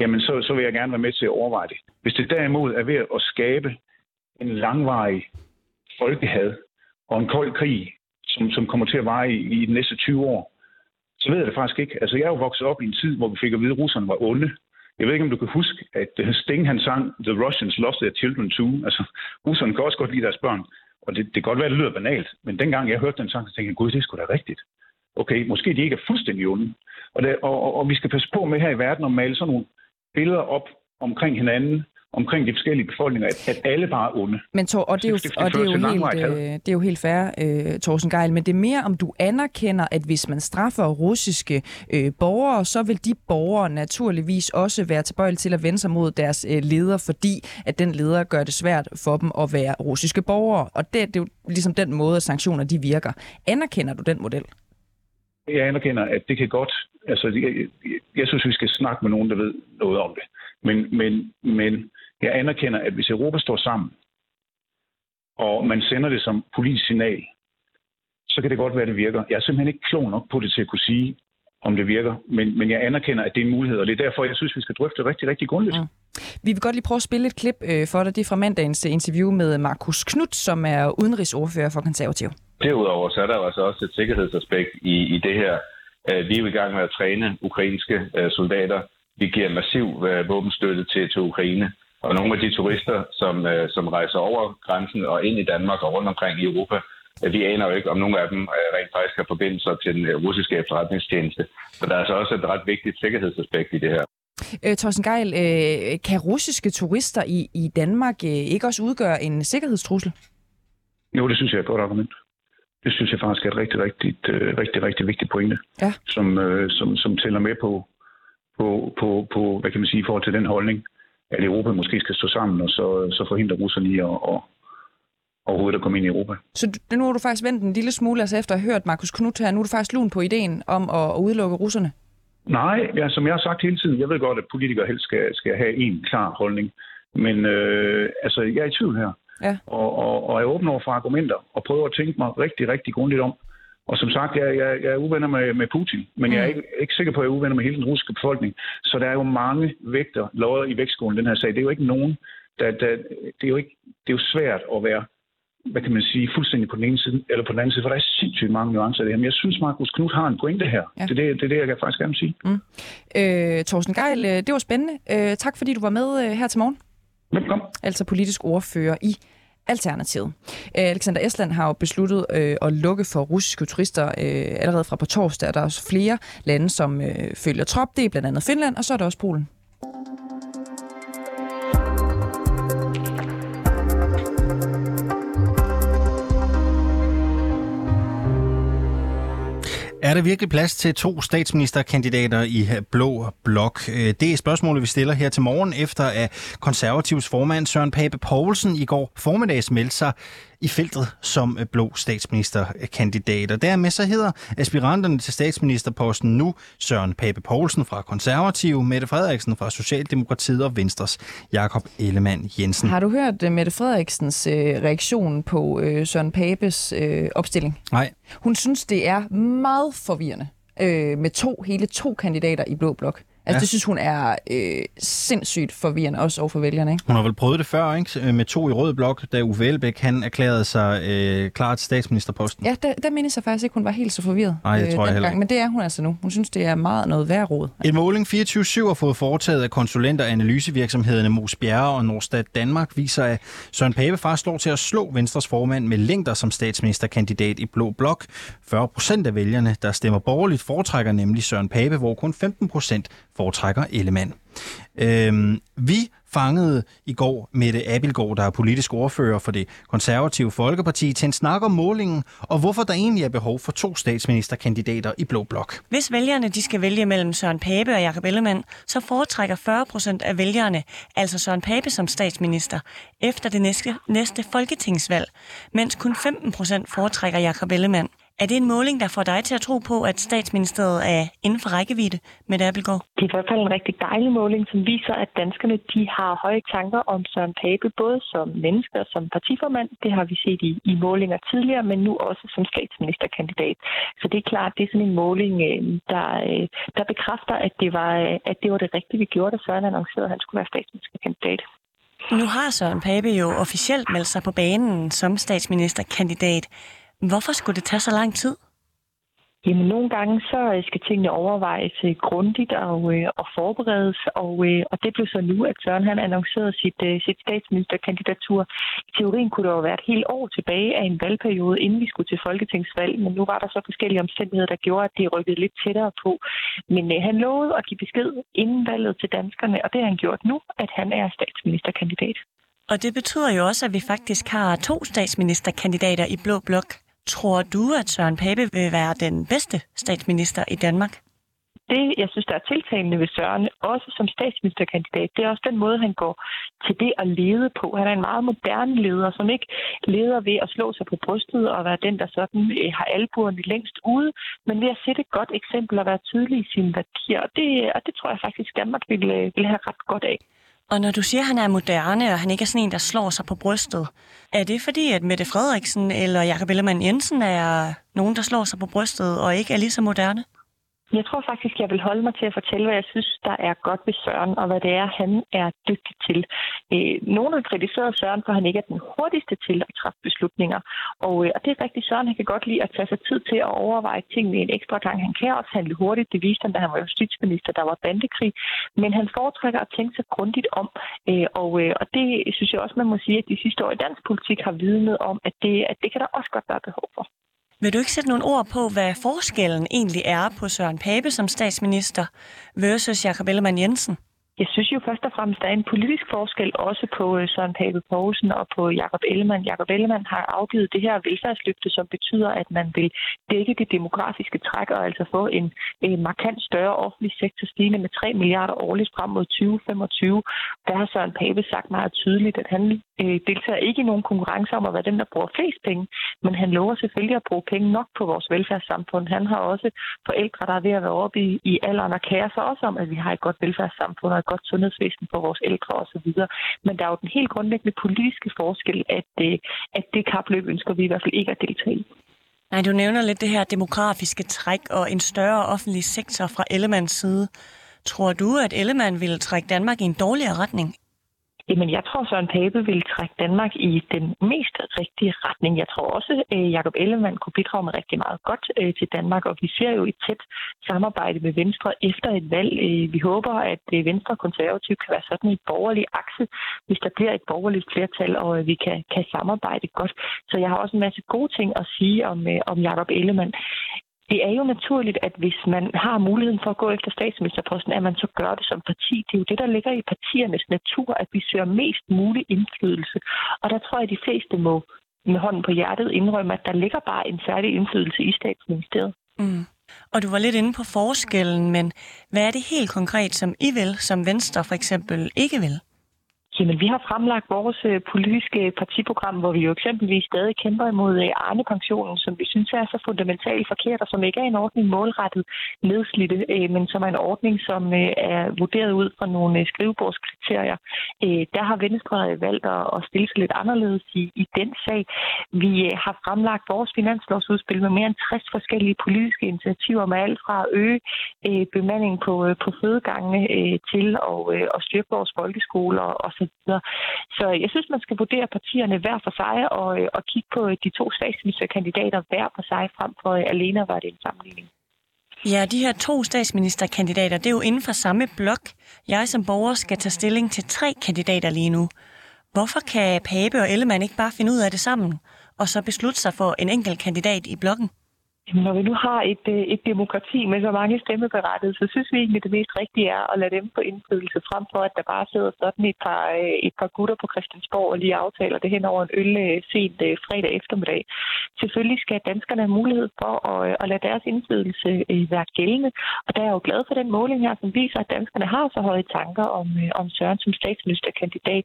S6: Jamen, så, så vil jeg gerne være med til at overveje det. Hvis det derimod er ved at skabe en langvarig folkehad og en kold krig, som, som kommer til at vare i, i de næste 20 år, så ved jeg det faktisk ikke. Altså, jeg er jo vokset op i en tid, hvor vi fik at vide, at russerne var onde. Jeg ved ikke, om du kan huske, at øh, Sting han sang The Russians lost their children too. Altså, russerne kan også godt lide deres børn. Og det, det kan godt være, at det lyder banalt, men dengang jeg hørte den sang, så tænkte jeg, gud, det er sgu da rigtigt. Okay, måske de ikke er fuldstændig onde. Og, det, og, og, og vi skal passe på med her i verden at male sådan nogle billeder op omkring hinanden, omkring de forskellige befolkninger, at, at alle bare er onde.
S1: Men Tor, og det er jo, og det er jo, helt, øh, det er jo helt fair, øh, Thorsten Geil, men det er mere, om du anerkender, at hvis man straffer russiske øh, borgere, så vil de borgere naturligvis også være tilbøjelige til at vende sig mod deres øh, leder, fordi at den leder gør det svært for dem at være russiske borgere. Og det, det er jo ligesom den måde, at sanktioner de virker. Anerkender du den model?
S6: Jeg anerkender, at det kan godt... Altså, jeg, jeg, jeg synes, vi skal snakke med nogen, der ved noget om det. Men, men, men jeg anerkender, at hvis Europa står sammen, og man sender det som politisk signal, så kan det godt være, at det virker. Jeg er simpelthen ikke klog nok på det til at kunne sige, om det virker. Men, men jeg anerkender, at det er en mulighed, og det er derfor, jeg synes, vi skal drøfte det rigtig, rigtig grundigt. Mm.
S1: Vi vil godt lige prøve at spille et klip øh, for dig. Det er fra mandagens interview med Markus Knudt, som er udenrigsordfører for Konservativ.
S7: Derudover så er der altså også et sikkerhedsaspekt i, i det her. Øh, vi er jo i gang med at træne ukrainske øh, soldater. Vi giver massiv våbenstøtte til, til Ukraine. Og nogle af de turister, som, øh, som rejser over grænsen og ind i Danmark og rundt omkring i Europa, øh, vi aner jo ikke, om nogle af dem øh, rent faktisk har forbindelser til den russiske efterretningstjeneste. Så der er altså også et ret vigtigt sikkerhedsaspekt i det her.
S1: Øh, Thorsten Geil, øh, kan russiske turister i, i Danmark øh, ikke også udgøre en sikkerhedstrussel?
S6: Jo, det synes jeg er et godt argument. Det synes jeg faktisk er et rigtig, rigtig, øh, rigtig, rigtig vigtigt pointe,
S1: ja.
S6: som, øh, som, som tæller med på, på, på, på, hvad kan man sige, i forhold til den holdning, at Europa måske skal stå sammen, og så, så forhindre russerne i at, at overhovedet at komme ind i Europa.
S1: Så nu har du faktisk vendt en lille smule, altså efter at have hørt Markus Knudt her, nu er du faktisk lun på ideen om at, at udelukke russerne?
S6: Nej, ja, som jeg har sagt hele tiden, jeg ved godt, at politikere helst skal, skal have en klar holdning, men øh, altså, jeg er i tvivl her.
S1: Ja.
S6: Og, og, og er åben over for argumenter, og prøver at tænke mig rigtig, rigtig grundigt om, og som sagt, jeg, jeg, jeg er uvenner med, med Putin, men mm. jeg er ikke, ikke sikker på, at jeg er uvenner med hele den russiske befolkning. Så der er jo mange vægter lodder i vægtskolen den her sag. Det er jo ikke nogen, der, der, det, er jo ikke, det er jo svært at være hvad kan man sige, fuldstændig på den ene side, eller på den anden side, for der er sindssygt mange nuancer i det her. Men jeg synes, Markus Knudt har en pointe her. Ja. Det, er det, det er det, jeg kan faktisk gerne sige.
S1: Mm. Øh, Thorsten Geil, øh, det var spændende. Øh, tak fordi du var med øh, her til morgen.
S6: Velkommen.
S1: Altså politisk ordfører i Alternativet. Øh, Alexander Estland har jo besluttet øh, at lukke for russiske turister øh, allerede fra på torsdag. Der er også flere lande, som øh, følger trop. Det er blandt andet Finland, og så er der også Polen.
S3: Er der virkelig plads til to statsministerkandidater i Blå Blok? Øh, det er spørgsmålet, vi stiller her til morgen, efter at konservativs formand Søren Pape Poulsen i går formiddags meldte sig i feltet som blå statsministerkandidat. Og dermed så hedder aspiranterne til statsministerposten nu Søren Pape Poulsen fra Konservative, Mette Frederiksen fra Socialdemokratiet og Venstres Jakob Ellemann Jensen.
S1: Har du hørt uh, Mette Frederiksens uh, reaktion på Søren Papes opstilling?
S3: Nej.
S1: Hun synes, det er meget forvirrende uh, med to hele to kandidater i Blå Blok. Altså, ja. det synes hun er øh, sindssygt forvirrende, også over for vælgerne. Ikke?
S3: Hun har vel prøvet det før, ikke? Øh, med to i rød blok, da Uffe Elbæk, han erklærede sig øh, klar til statsministerposten.
S1: Ja, der, der mindes jeg faktisk ikke, hun var helt så forvirret.
S3: Nej, det øh, tror jeg heller ikke.
S1: Men det er hun altså nu. Hun synes, det er meget noget værd råd.
S3: En måling 24-7 har fået foretaget af konsulenter og analysevirksomhederne Mos Bjerre og Nordstat Danmark viser, at Søren Pape faktisk slår til at slå Venstres formand med længder som statsministerkandidat i Blå Blok. 40 procent af vælgerne, der stemmer borgerligt, foretrækker nemlig Søren Pape, hvor kun 15 procent foretrækker Ellemann. Øhm, vi fangede i går Mette Abelgaard, der er politisk ordfører for det konservative Folkeparti, til en snak om målingen og hvorfor der egentlig er behov for to statsministerkandidater i Blå Blok.
S8: Hvis vælgerne de skal vælge mellem Søren Pape og Jakob Ellemann, så foretrækker 40 procent af vælgerne altså Søren Pape som statsminister efter det næste, næste folketingsvalg, mens kun 15 procent foretrækker Jakob Ellemann. Er det en måling, der får dig til at tro på, at statsministeriet er inden for rækkevidde med Appelgaard?
S9: Det er i hvert fald en rigtig dejlig måling, som viser, at danskerne de har høje tanker om Søren Pape, både som menneske og som partiformand. Det har vi set i, i målinger tidligere, men nu også som statsministerkandidat. Så det er klart, det er sådan en måling, øh, der, øh, der bekræfter, at det, var, øh, at det var det rigtige, vi gjorde, da Søren annoncerede, at han skulle være statsministerkandidat.
S8: Nu har Søren Pape jo officielt meldt sig på banen som statsministerkandidat. Hvorfor skulle det tage så lang tid?
S9: Jamen, nogle gange så øh, skal tingene overvejes øh, grundigt og, øh, og forberedes, og, og det blev så nu, at Søren han annoncerede sit, sit statsministerkandidatur. I teorien kunne der jo være et helt år tilbage af en valgperiode, inden vi skulle til folketingsvalg, men nu var der så forskellige omstændigheder, der gjorde, at det rykkede lidt tættere på. Men øh, han lovede at give besked inden valget til danskerne, og det har han gjort nu, at han er statsministerkandidat.
S8: Og det betyder jo også, at vi faktisk har to statsministerkandidater i Blå Blok. Tror du, at Søren Pape vil være den bedste statsminister i Danmark?
S9: Det, jeg synes, der er tiltalende ved Søren, også som statsministerkandidat, det er også den måde, han går til det at lede på. Han er en meget moderne leder, som ikke leder ved at slå sig på brystet og være den, der sådan øh, har albuerne længst ude, men ved at sætte et godt eksempel og være tydelig i sine værdier. Og det, og det tror jeg faktisk, Danmark vil, øh, vil have ret godt af.
S8: Og når du siger, at han er moderne, og han ikke er sådan en, der slår sig på brystet, er det fordi, at Mette Frederiksen eller Jakob Ellemann Jensen er nogen, der slår sig på brystet og ikke er lige så moderne?
S9: Jeg tror faktisk, jeg vil holde mig til at fortælle, hvad jeg synes, der er godt ved Søren, og hvad det er, han er dygtig til. Øh, nogle har kritiseret Søren for, han ikke er den hurtigste til at træffe beslutninger. Og, øh, og det er rigtigt, Søren, han kan godt lide at tage sig tid til at overveje tingene en ekstra gang. Han kan også handle hurtigt. Det viste han, da han var justitsminister, der var bandekrig. Men han foretrækker at tænke sig grundigt om. Øh, og, øh, og det synes jeg også, man må sige, at de sidste år i dansk politik har vidnet om, at det, at det kan der også godt være behov for.
S8: Vil du ikke sætte nogle ord på, hvad forskellen egentlig er på Søren Pape som statsminister versus Jakob Ellemann Jensen?
S9: Jeg synes jo først og fremmest, der er en politisk forskel også på øh, Søren Pape Poulsen og på Jakob Ellemann. Jakob Ellemann har afgivet det her velfærdsløfte, som betyder, at man vil dække det demografiske træk og altså få en, en markant større offentlig sektor stigende med 3 milliarder årligt frem mod 2025. Der har Søren Pape sagt meget tydeligt, at han øh, deltager ikke i nogen konkurrence om at være den, der bruger flest penge, men han lover selvfølgelig at bruge penge nok på vores velfærdssamfund. Han har også forældre, der er ved at være oppe i, i alderen og kære sig også om, at vi har et godt velfærdssamfund og et godt sundhedsvæsen for vores ældre osv. Men der er jo den helt grundlæggende politiske forskel, at, øh, at det kapløb ønsker vi i hvert fald ikke at deltage i.
S8: Nej, du nævner lidt det her demografiske træk og en større offentlig sektor fra Ellemanns side. Tror du, at Ellemann ville trække Danmark i en dårligere retning,
S9: Jamen, jeg tror, Søren Pape vil trække Danmark i den mest rigtige retning. Jeg tror også, øh, at Jacob Ellemann kunne bidrage med rigtig meget godt øh, til Danmark, og vi ser jo et tæt samarbejde med Venstre efter et valg. Øh, vi håber, at Venstre og Konservativ kan være sådan en borgerlig akse, hvis der bliver et borgerligt flertal, og vi kan, kan samarbejde godt. Så jeg har også en masse gode ting at sige om, om Jacob Ellemann. Det er jo naturligt, at hvis man har muligheden for at gå efter statsministerposten, at man så gør det som parti. Det er jo det, der ligger i partiernes natur, at vi søger mest mulig indflydelse. Og der tror jeg, at de fleste må med hånden på hjertet indrømme, at der ligger bare en særlig indflydelse i statsministeriet.
S8: Mm. Og du var lidt inde på forskellen, men hvad er det helt konkret, som I vil, som Venstre for eksempel ikke vil?
S9: Jamen, vi har fremlagt vores øh, politiske partiprogram, hvor vi jo eksempelvis stadig kæmper imod øh, Arne-pensionen, som vi synes er så fundamentalt forkert, og som ikke er en ordning målrettet nedslidte, øh, men som er en ordning, som er vurderet ud fra nogle skrivebordskriterier. Der har Venstre valgt at stille sig lidt anderledes i, i den sag. Vi har fremlagt vores finanslovsudspil med mere end 60 forskellige politiske initiativer med alt fra at øge bemanding på, på fødegangene til at, at styrke vores folkeskoler og så osv. Så jeg synes, man skal vurdere partierne hver for sig og, øh, og kigge på øh, de to statsministerkandidater hver for sig, frem for øh, alene var det en sammenligning.
S8: Ja, de her to statsministerkandidater, det er jo inden for samme blok. Jeg som borger skal tage stilling til tre kandidater lige nu. Hvorfor kan Pape og Ellemann ikke bare finde ud af det sammen, og så beslutte sig for en enkelt kandidat i blokken?
S9: Når vi nu har et, øh, et demokrati med så mange stemmeberettigede, så synes vi egentlig, at det mest rigtige er at lade dem få indflydelse frem for, at der bare sidder sådan et par, øh, et par gutter på Christiansborg og lige aftaler det hen over en øl øh, sent fredag eftermiddag. Selvfølgelig skal danskerne have mulighed for at, at lade deres indflydelse være gældende, og der er jeg jo glad for den måling her, som viser, at danskerne har så høje tanker om, om Søren som statsministerkandidat.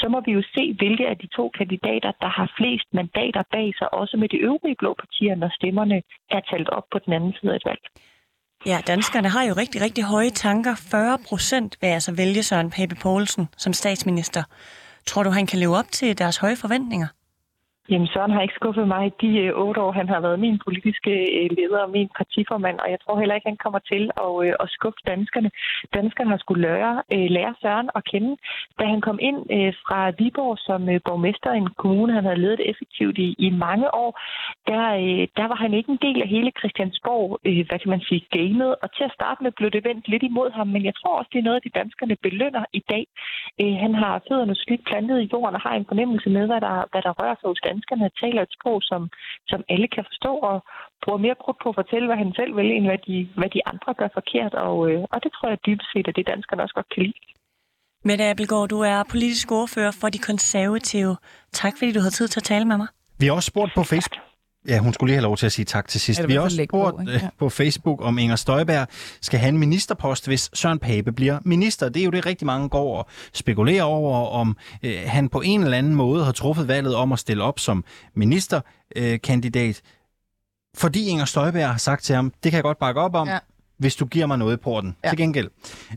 S9: Så må vi jo se, hvilke af de to kandidater, der har flest mandater bag sig, også med de øvrige blå partier, når stemmerne er talt op på den anden side af et valg.
S8: Ja, danskerne har jo rigtig, rigtig høje tanker. 40 procent vil altså vælge Søren Pape Poulsen som statsminister. Tror du, han kan leve op til deres høje forventninger?
S9: Jamen, Søren har ikke skuffet mig i de øh, otte år, han har været min politiske øh, leder og min partiformand, og jeg tror heller ikke, han kommer til at, øh, at skuffe danskerne. Danskerne har skulle lære, øh, lære Søren at kende. Da han kom ind øh, fra Viborg som øh, borgmester i en kommune, han havde ledet effektivt i, i mange år, der, der var han ikke en del af hele Christiansborg, hvad kan man sige, gamet, og til at starte med blev det vendt lidt imod ham, men jeg tror også, det er noget, de danskerne belønner i dag. Han har fødderne slidt plantet i jorden og har en fornemmelse med, hvad der, hvad der rører sig hos danskerne taler et sprog, som, som alle kan forstå, og bruger mere krudt på at fortælle, hvad han selv vil, end hvad de, hvad de andre gør forkert. Og, øh, og det tror jeg dybest set, at det danskerne også godt kan lide.
S8: Mette Abelgaard, du er politisk ordfører for de konservative. Tak fordi du havde tid til at tale med mig.
S3: Vi har også spurgt på Facebook, Ja, hun skulle lige have lov til at sige tak til sidst. Vi har også spurgt på, ja. på Facebook, om Inger Støjberg skal have en ministerpost, hvis Søren Pape bliver minister. Det er jo det, rigtig mange går og spekulerer over, om øh, han på en eller anden måde har truffet valget om at stille op som ministerkandidat. Øh, fordi Inger Støjberg har sagt til ham, det kan jeg godt bakke op om, ja hvis du giver mig noget i porten. Ja. Til gengæld.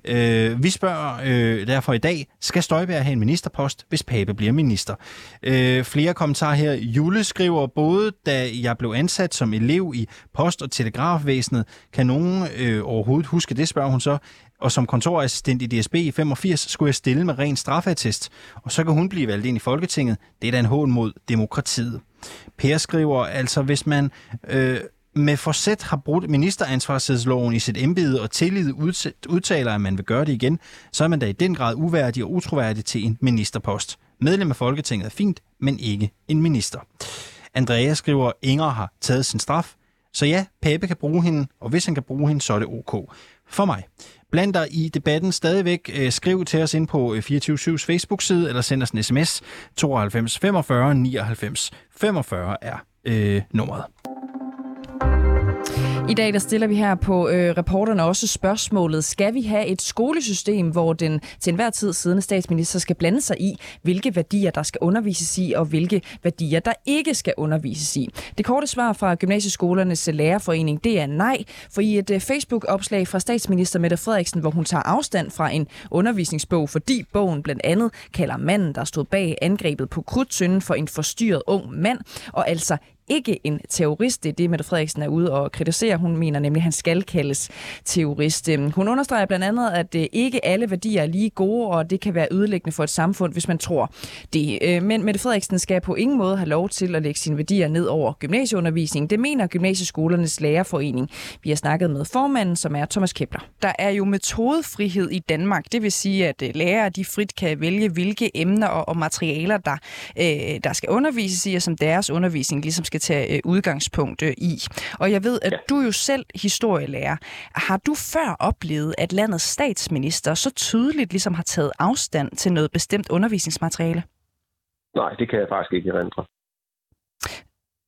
S3: Øh, vi spørger øh, derfor i dag, skal Støjberg have en ministerpost, hvis Pape bliver minister? Øh, flere kommentarer her. Jule skriver, både da jeg blev ansat som elev i post- og telegrafvæsenet, kan nogen øh, overhovedet huske det, spørger hun så, og som kontorassistent i DSB i 85 skulle jeg stille med ren straffeattest, og så kan hun blive valgt ind i Folketinget. Det er da en hån mod demokratiet. Per skriver, altså hvis man øh, med forsæt har brudt ministeransvarsloven i sit embede og tillid udtaler, at man vil gøre det igen, så er man da i den grad uværdig og utroværdig til en ministerpost. Medlem af Folketinget er fint, men ikke en minister. Andrea skriver, at Inger har taget sin straf, så ja, Pape kan bruge hende, og hvis han kan bruge hende, så er det ok. For mig. Bland dig i debatten stadigvæk. Øh, skriv til os ind på øh, 24-7's Facebook-side, eller send os en sms. 92 45 99 45 er øh, nummeret.
S1: I dag der stiller vi her på øh, reporterne også spørgsmålet, skal vi have et skolesystem, hvor den til enhver tid siddende statsminister skal blande sig i, hvilke værdier der skal undervises i, og hvilke værdier der ikke skal undervises i? Det korte svar fra Gymnasieskolernes Lærerforening, det er nej, for i et øh, Facebook-opslag fra statsminister Mette Frederiksen, hvor hun tager afstand fra en undervisningsbog, fordi bogen blandt andet kalder manden, der stod bag angrebet på krudtsynden for en forstyrret ung mand, og altså ikke en terrorist. Det er det, Mette Frederiksen er ude og kritisere. Hun mener nemlig, at han skal kaldes terrorist. Øhm, hun understreger blandt andet, at øh, ikke alle værdier er lige gode, og det kan være ødelæggende for et samfund, hvis man tror det. Øh, men Mette Frederiksen skal på ingen måde have lov til at lægge sine værdier ned over gymnasieundervisning. Det mener Gymnasieskolernes Lærerforening. Vi har snakket med formanden, som er Thomas Kepler. Der er jo metodefrihed i Danmark. Det vil sige, at øh, lærere de frit kan vælge, hvilke emner og materialer, der, der skal undervises i, og som deres undervisning ligesom skal tage øh, udgangspunkt øh, i. Og jeg ved, at ja. du jo selv historielærer. Har du før oplevet, at landets statsminister så tydeligt ligesom har taget afstand til noget bestemt undervisningsmateriale?
S10: Nej, det kan jeg faktisk ikke erindre.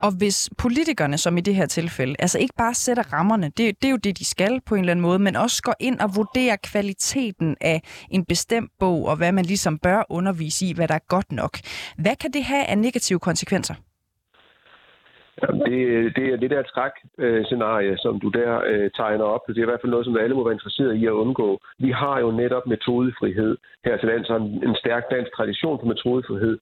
S1: Og hvis politikerne, som i det her tilfælde, altså ikke bare sætter rammerne, det, det er jo det, de skal på en eller anden måde, men også går ind og vurderer kvaliteten af en bestemt bog, og hvad man ligesom bør undervise i, hvad der er godt nok. Hvad kan det have af negative konsekvenser?
S10: Det, det er det der træk-scenarie, øh, som du der øh, tegner op. Det er i hvert fald noget, som alle må være interesseret i at undgå. Vi har jo netop metodefrihed her til lands, en, en stærk dansk tradition for metodefrihed.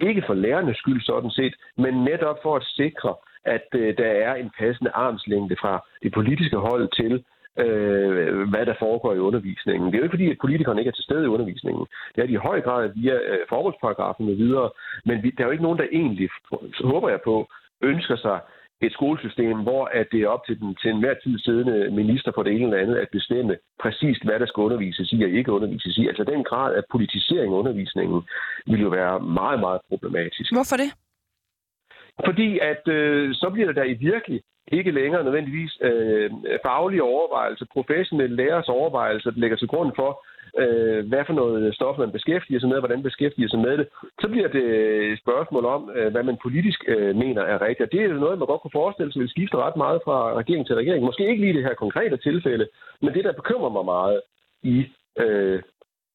S10: Ikke for lærernes skyld sådan set, men netop for at sikre, at øh, der er en passende armslængde fra det politiske hold til, øh, hvad der foregår i undervisningen. Det er jo ikke fordi, at politikerne ikke er til stede i undervisningen. Det er de i høj grad via øh, formålsparagrafen og videre, men vi, der er jo ikke nogen, der egentlig, så håber jeg på, ønsker sig et skolesystem, hvor at det er op til den til enhver tid siddende minister for det ene eller andet at bestemme præcist, hvad der skal undervises i og ikke undervises i. Altså den grad af politisering af undervisningen vil jo være meget, meget problematisk.
S1: Hvorfor det?
S10: Fordi at øh, så bliver der i virkelig ikke længere nødvendigvis øh, faglige overvejelser, professionelle lærers overvejelser, der ligger til grund for, øh, hvad for noget stof man beskæftiger sig med, hvordan beskæftiger sig med det, så bliver det et spørgsmål om, øh, hvad man politisk øh, mener er rigtigt. Og det er noget, man godt kunne forestille sig vil skifte ret meget fra regering til regering. Måske ikke lige det her konkrete tilfælde, men det, der bekymrer mig meget i, øh,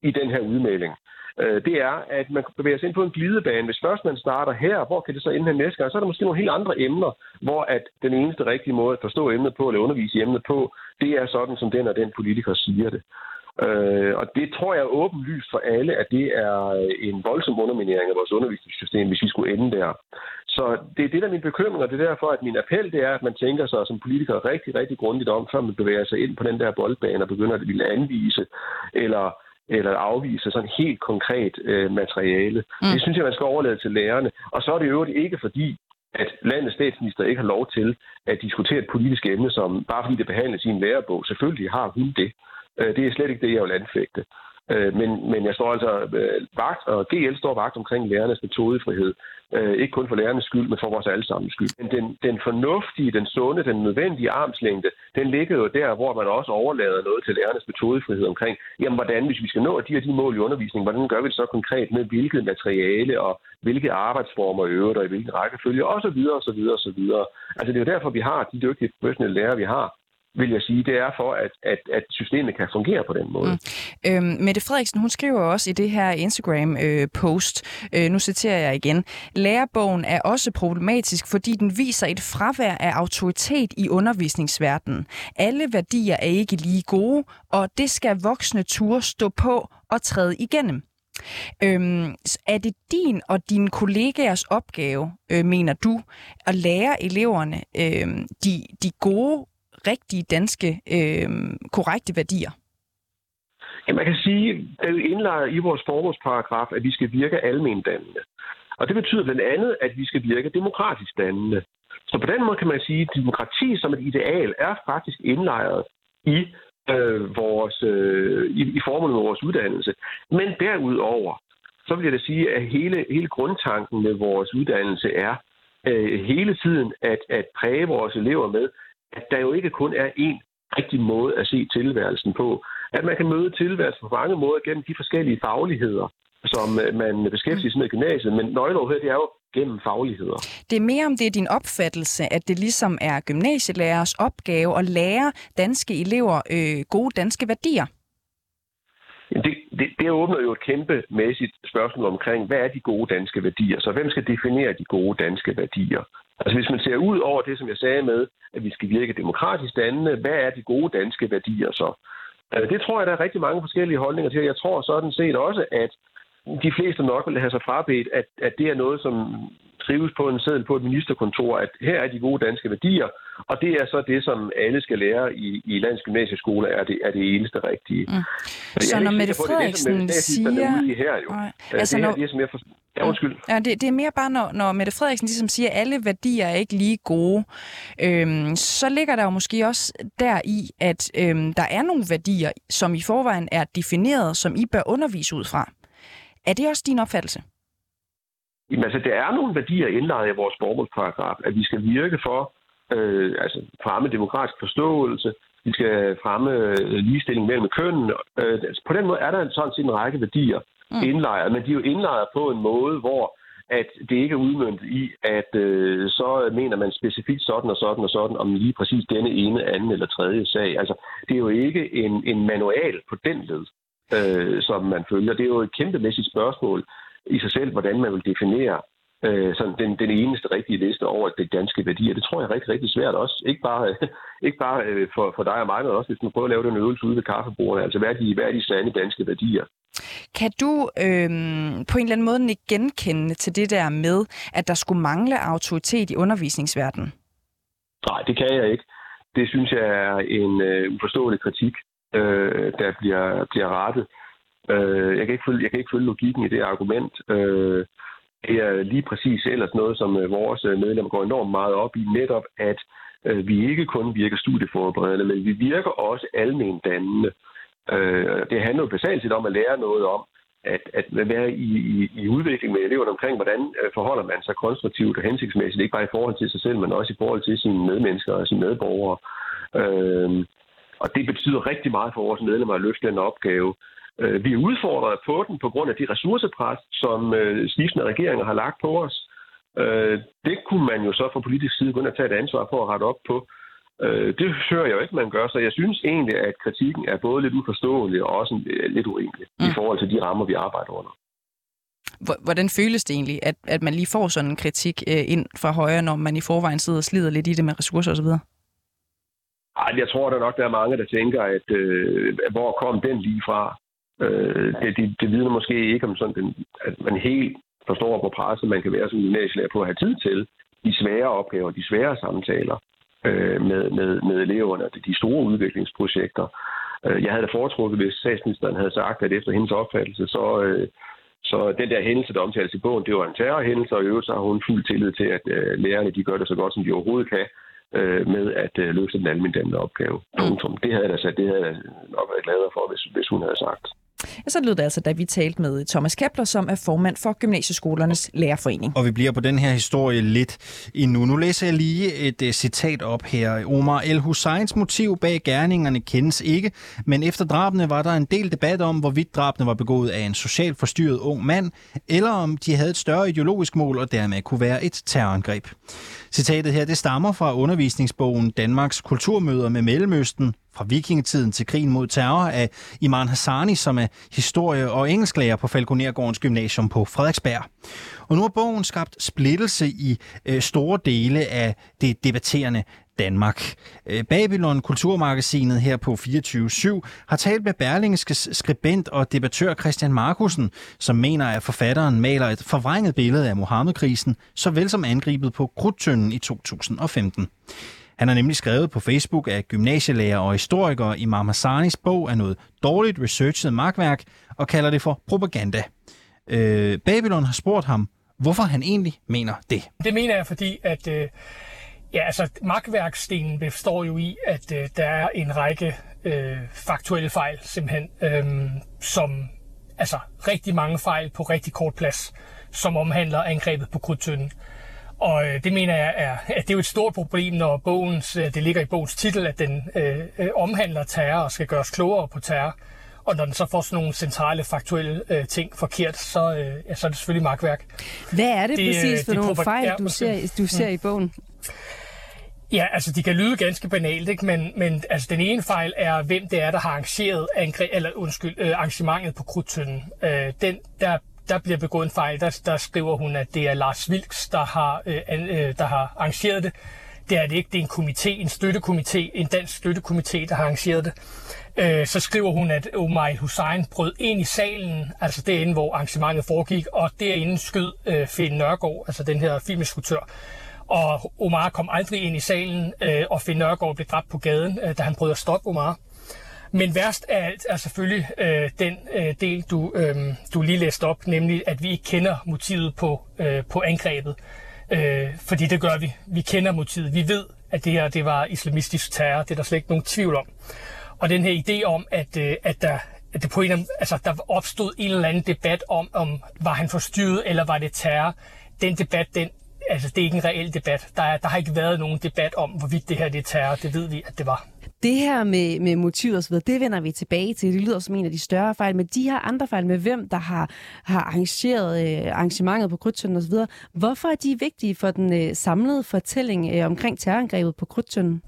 S10: i den her udmelding, øh, det er, at man bevæger sig ind på en glidebane. Hvis først man starter her, hvor kan det så ende her næste gang? Så er der måske nogle helt andre emner, hvor at den eneste rigtige måde at forstå emnet på, eller undervise i emnet på, det er sådan, som den og den politiker siger det. Øh, og det tror jeg er åbenlyst for alle, at det er øh, en voldsom underminering af vores undervisningssystem, hvis vi skulle ende der. Så det er det, der er min bekymring, og det er derfor, at min appel det er, at man tænker sig som politiker rigtig, rigtig grundigt om, før man bevæger sig ind på den der boldbane og begynder at ville anvise eller eller afvise sådan helt konkret øh, materiale. Mm. Det synes jeg, man skal overlade til lærerne. Og så er det jo ikke fordi, at landets statsminister ikke har lov til at diskutere et politisk emne, som bare fordi det behandles i en lærebog. Selvfølgelig har hun det. Øh, det er slet ikke det, jeg vil anfægte. Øh, men, men jeg står altså øh, vagt, og GL står vagt omkring lærernes metodefrihed. Øh, ikke kun for lærernes skyld, men for vores allesammens skyld. Men den, den fornuftige, den sunde, den nødvendige armslængde, den ligger jo der, hvor man også overlader noget til lærernes metodefrihed omkring, jamen hvordan, hvis vi skal nå de her de mål i undervisningen, hvordan gør vi det så konkret med hvilket materiale og hvilke arbejdsformer i øvrigt og i hvilken rækkefølge, osv. osv. osv. Altså det er jo derfor, vi har de dygtige professionelle lærere, vi har vil jeg sige, det er for, at, at, at systemet kan fungere på den måde. Mm.
S1: Øhm, Mette Frederiksen, hun skriver også i det her Instagram-post, øh, øh, nu citerer jeg igen, lærebogen er også problematisk, fordi den viser et fravær af autoritet i undervisningsverdenen. Alle værdier er ikke lige gode, og det skal voksne ture stå på og træde igennem. Øhm, er det din og dine kollegaers opgave, øh, mener du, at lære eleverne øh, de, de gode rigtige danske, øh, korrekte værdier?
S10: Ja, man kan sige, at det er indlejret i vores formålsparagraf, at vi skal virke almendannende. Og det betyder blandt andet, at vi skal virke demokratisk dannende. Så på den måde kan man sige, at demokrati som et ideal er faktisk indlejret i øh, vores, øh, i, i formålet med vores uddannelse. Men derudover, så vil jeg da sige, at hele, hele grundtanken med vores uddannelse er øh, hele tiden at, at præge vores elever med, at der jo ikke kun er én rigtig måde at se tilværelsen på. At man kan møde tilværelsen på mange måder gennem de forskellige fagligheder, som øh, man beskæftiger sig med i gymnasiet, men nøgleoverhed det er jo gennem fagligheder.
S1: Det er mere om det er din opfattelse, at det ligesom er gymnasielærers opgave at lære danske elever øh, gode danske værdier.
S10: Det, det, det åbner jo et kæmpemæssigt spørgsmål omkring, hvad er de gode danske værdier? Så hvem skal definere de gode danske værdier? Altså hvis man ser ud over det, som jeg sagde med, at vi skal virke demokratisk dannende, hvad er de gode danske værdier så? Altså, det tror jeg, der er rigtig mange forskellige holdninger til. Jeg tror sådan set også, at de fleste nok vil have sig frabedt, at, at det er noget, som trives på en seddel på et ministerkontor, at her er de gode danske værdier, og det er så det, som alle skal lære i, i landets gymnasieskoler, er det, er det eneste rigtige. Mm.
S1: Så når Mette Frederiksen det, det, siger...
S10: Her, jo. Nej, øh, altså det her, når... det er, som jeg for... Ja, undskyld.
S1: Ja, det, det er mere bare, når, når Mette Frederiksen ligesom siger, at alle værdier er ikke lige gode, øhm, så ligger der jo måske også der i, at øhm, der er nogle værdier, som i forvejen er defineret, som I bør undervise ud fra. Er det også din opfattelse?
S10: Jamen, altså, der er nogle værdier indlejret i vores formålsparagraf, at vi skal virke for øh, altså fremme demokratisk forståelse, vi skal fremme øh, ligestilling mellem kønnen. Øh, altså, på den måde er der sådan set en række værdier mm. indlejret, men de er jo indlejret på en måde, hvor at det ikke er udmyndtet i, at øh, så mener man specifikt sådan og sådan og sådan om lige præcis denne ene, anden eller tredje sag. Altså, det er jo ikke en, en manual på den led, øh, som man følger. Det er jo et kæmpemæssigt spørgsmål i sig selv, hvordan man vil definere øh, sådan den, den eneste rigtige liste over det danske værdier. Det tror jeg er rigtig, rigtig svært også. Ikke bare, ikke bare øh, for, for dig og mig, men også hvis man prøver at lave den øvelse ude ved kaffebordet. Altså, hvad er de, hvad er de sande danske værdier?
S1: Kan du øh, på en eller anden måde ikke genkende til det der med, at der skulle mangle autoritet i undervisningsverdenen?
S10: Nej, det kan jeg ikke. Det synes jeg er en øh, uforståelig kritik, øh, der bliver, bliver rettet. Øh, jeg, kan ikke følge, jeg kan ikke følge logikken i det argument. Øh, det er lige præcis ellers noget, som øh, vores øh, medlemmer går enormt meget op i, netop at øh, vi ikke kun virker studieforberedende, men vi virker også almen dannende. Det handler jo basalt set om at lære noget om, at, at være i, i, i udvikling med eleverne omkring, hvordan forholder man sig konstruktivt og hensigtsmæssigt, ikke bare i forhold til sig selv, men også i forhold til sine medmennesker og sine medborgere. Øh, og det betyder rigtig meget for vores medlemmer at løfte den opgave. Øh, vi er udfordret på den på grund af de ressourcepres, som øh, skiftende regeringer har lagt på os. Øh, det kunne man jo så fra politisk side ind og tage et ansvar for at rette op på. Det hører jeg jo ikke, man gør, så jeg synes egentlig, at kritikken er både lidt uforståelig og også lidt urimelig mm. i forhold til de rammer, vi arbejder under.
S1: Hvordan føles det egentlig, at, at man lige får sådan en kritik ind fra højre, når man i forvejen sidder og slider lidt i det med ressourcer osv.?
S10: Ej, jeg tror der nok, der er mange, der tænker, at øh, hvor kom den lige fra? Øh, det, det, det vidner måske ikke om sådan, den, at man helt forstår på presse, man kan være som gymnasielærer på at have tid til de svære opgaver, de svære samtaler øh, med, med, med eleverne, de store udviklingsprojekter. Øh, jeg havde da foretrukket, hvis statsministeren havde sagt, at efter hendes opfattelse, så, øh, så den der hændelse, der omtales i bogen, det var en terrorhændelse, og i øvrigt så har hun fuld tillid til, at øh, lærerne de gør det så godt, som de overhovedet kan øh, med at øh, løse den almindelige opgave. Mm. Det havde jeg da sagt, det havde jeg nok været gladere for, hvis, hvis hun havde sagt.
S1: Ja, så lød det altså, da vi talte med Thomas Kepler, som er formand for Gymnasieskolernes Lærerforening.
S3: Og vi bliver på den her historie lidt endnu. Nu læser jeg lige et uh, citat op her. Omar El Husseins motiv bag gerningerne kendes ikke, men efter drabene var der en del debat om, hvorvidt drabene var begået af en socialt forstyrret ung mand, eller om de havde et større ideologisk mål og dermed kunne være et terrorangreb. Citatet her, det stammer fra undervisningsbogen Danmarks kulturmøder med Mellemøsten, fra vikingetiden til krigen mod terror af Iman Hassani, som er historie- og engelsklærer på Falkonergårdens Gymnasium på Frederiksberg. Og nu har bogen skabt splittelse i øh, store dele af det debatterende Danmark. Øh, Babylon Kulturmagasinet her på 24-7 har talt med Berlingskes skribent og debattør Christian Markusen, som mener, at forfatteren maler et forvrænget billede af Mohammed-krisen, såvel som angrebet på Krudtønden i 2015. Han har nemlig skrevet på Facebook, at gymnasielærer og historiker i Marmasanis bog er noget dårligt researchet magtværk og kalder det for propaganda. Øh, Babylon har spurgt ham, hvorfor han egentlig mener det.
S11: Det mener jeg, fordi at øh, ja, altså, magtværkstenen består jo i, at øh, der er en række øh, faktuelle fejl, simpelthen, øh, som altså rigtig mange fejl på rigtig kort plads, som omhandler angrebet på Krudtønden. Og øh, det mener jeg er, at det er jo et stort problem, når bogens, øh, det ligger i bogens titel, at den øh, øh, omhandler terror og skal gøres klogere på terror. Og når den så får sådan nogle centrale, faktuelle øh, ting forkert, så, øh, ja, så er det selvfølgelig magtværk.
S1: Hvad er det, det præcis for nogle fejl, du ser, du ser mm. i bogen?
S11: Ja, altså de kan lyde ganske banalt, ikke? Men, men altså, den ene fejl er, hvem det er, der har arrangeret angre, eller, undskyld, øh, arrangementet på Krudtønden. Øh, den, der der bliver begået en fejl. Der, der skriver hun, at det er Lars Vilks, der har, øh, øh, der har arrangeret det. Det er det ikke. Det er en komité, en støttekomité, en dansk støttekomité, der har arrangeret det. Øh, så skriver hun, at Omar Hussein brød ind i salen, altså derinde, hvor arrangementet foregik, og derinde skød øh, Finn Nørgaard, altså den her filminstruktør. Og Omar kom aldrig ind i salen, øh, og Finn Nørgaard blev dræbt på gaden, øh, da han prøvede at stoppe Omar. Men værst af alt er selvfølgelig øh, den øh, del, du, øh, du lige læste op, nemlig at vi ikke kender motivet på, øh, på angrebet. Øh, fordi det gør vi. Vi kender motivet. Vi ved, at det her det var islamistisk terror. Det er der slet ikke nogen tvivl om. Og den her idé om, at, øh, at der at det på en, altså, der opstod en eller anden debat om, om var han forstyrret, eller var det terror. Den debat, den, altså, det er ikke en reel debat. Der, er, der har ikke været nogen debat om, hvorvidt det her det er terror. Det ved vi, at det var.
S1: Det her med, med motiv og så videre, det vender vi tilbage til. Det lyder som en af de større fejl, men de her andre fejl med hvem, der har, har arrangeret øh, arrangementet på Krudtønden osv., hvorfor er de vigtige for den øh, samlede fortælling øh, omkring terrorangrebet på Krudtønden?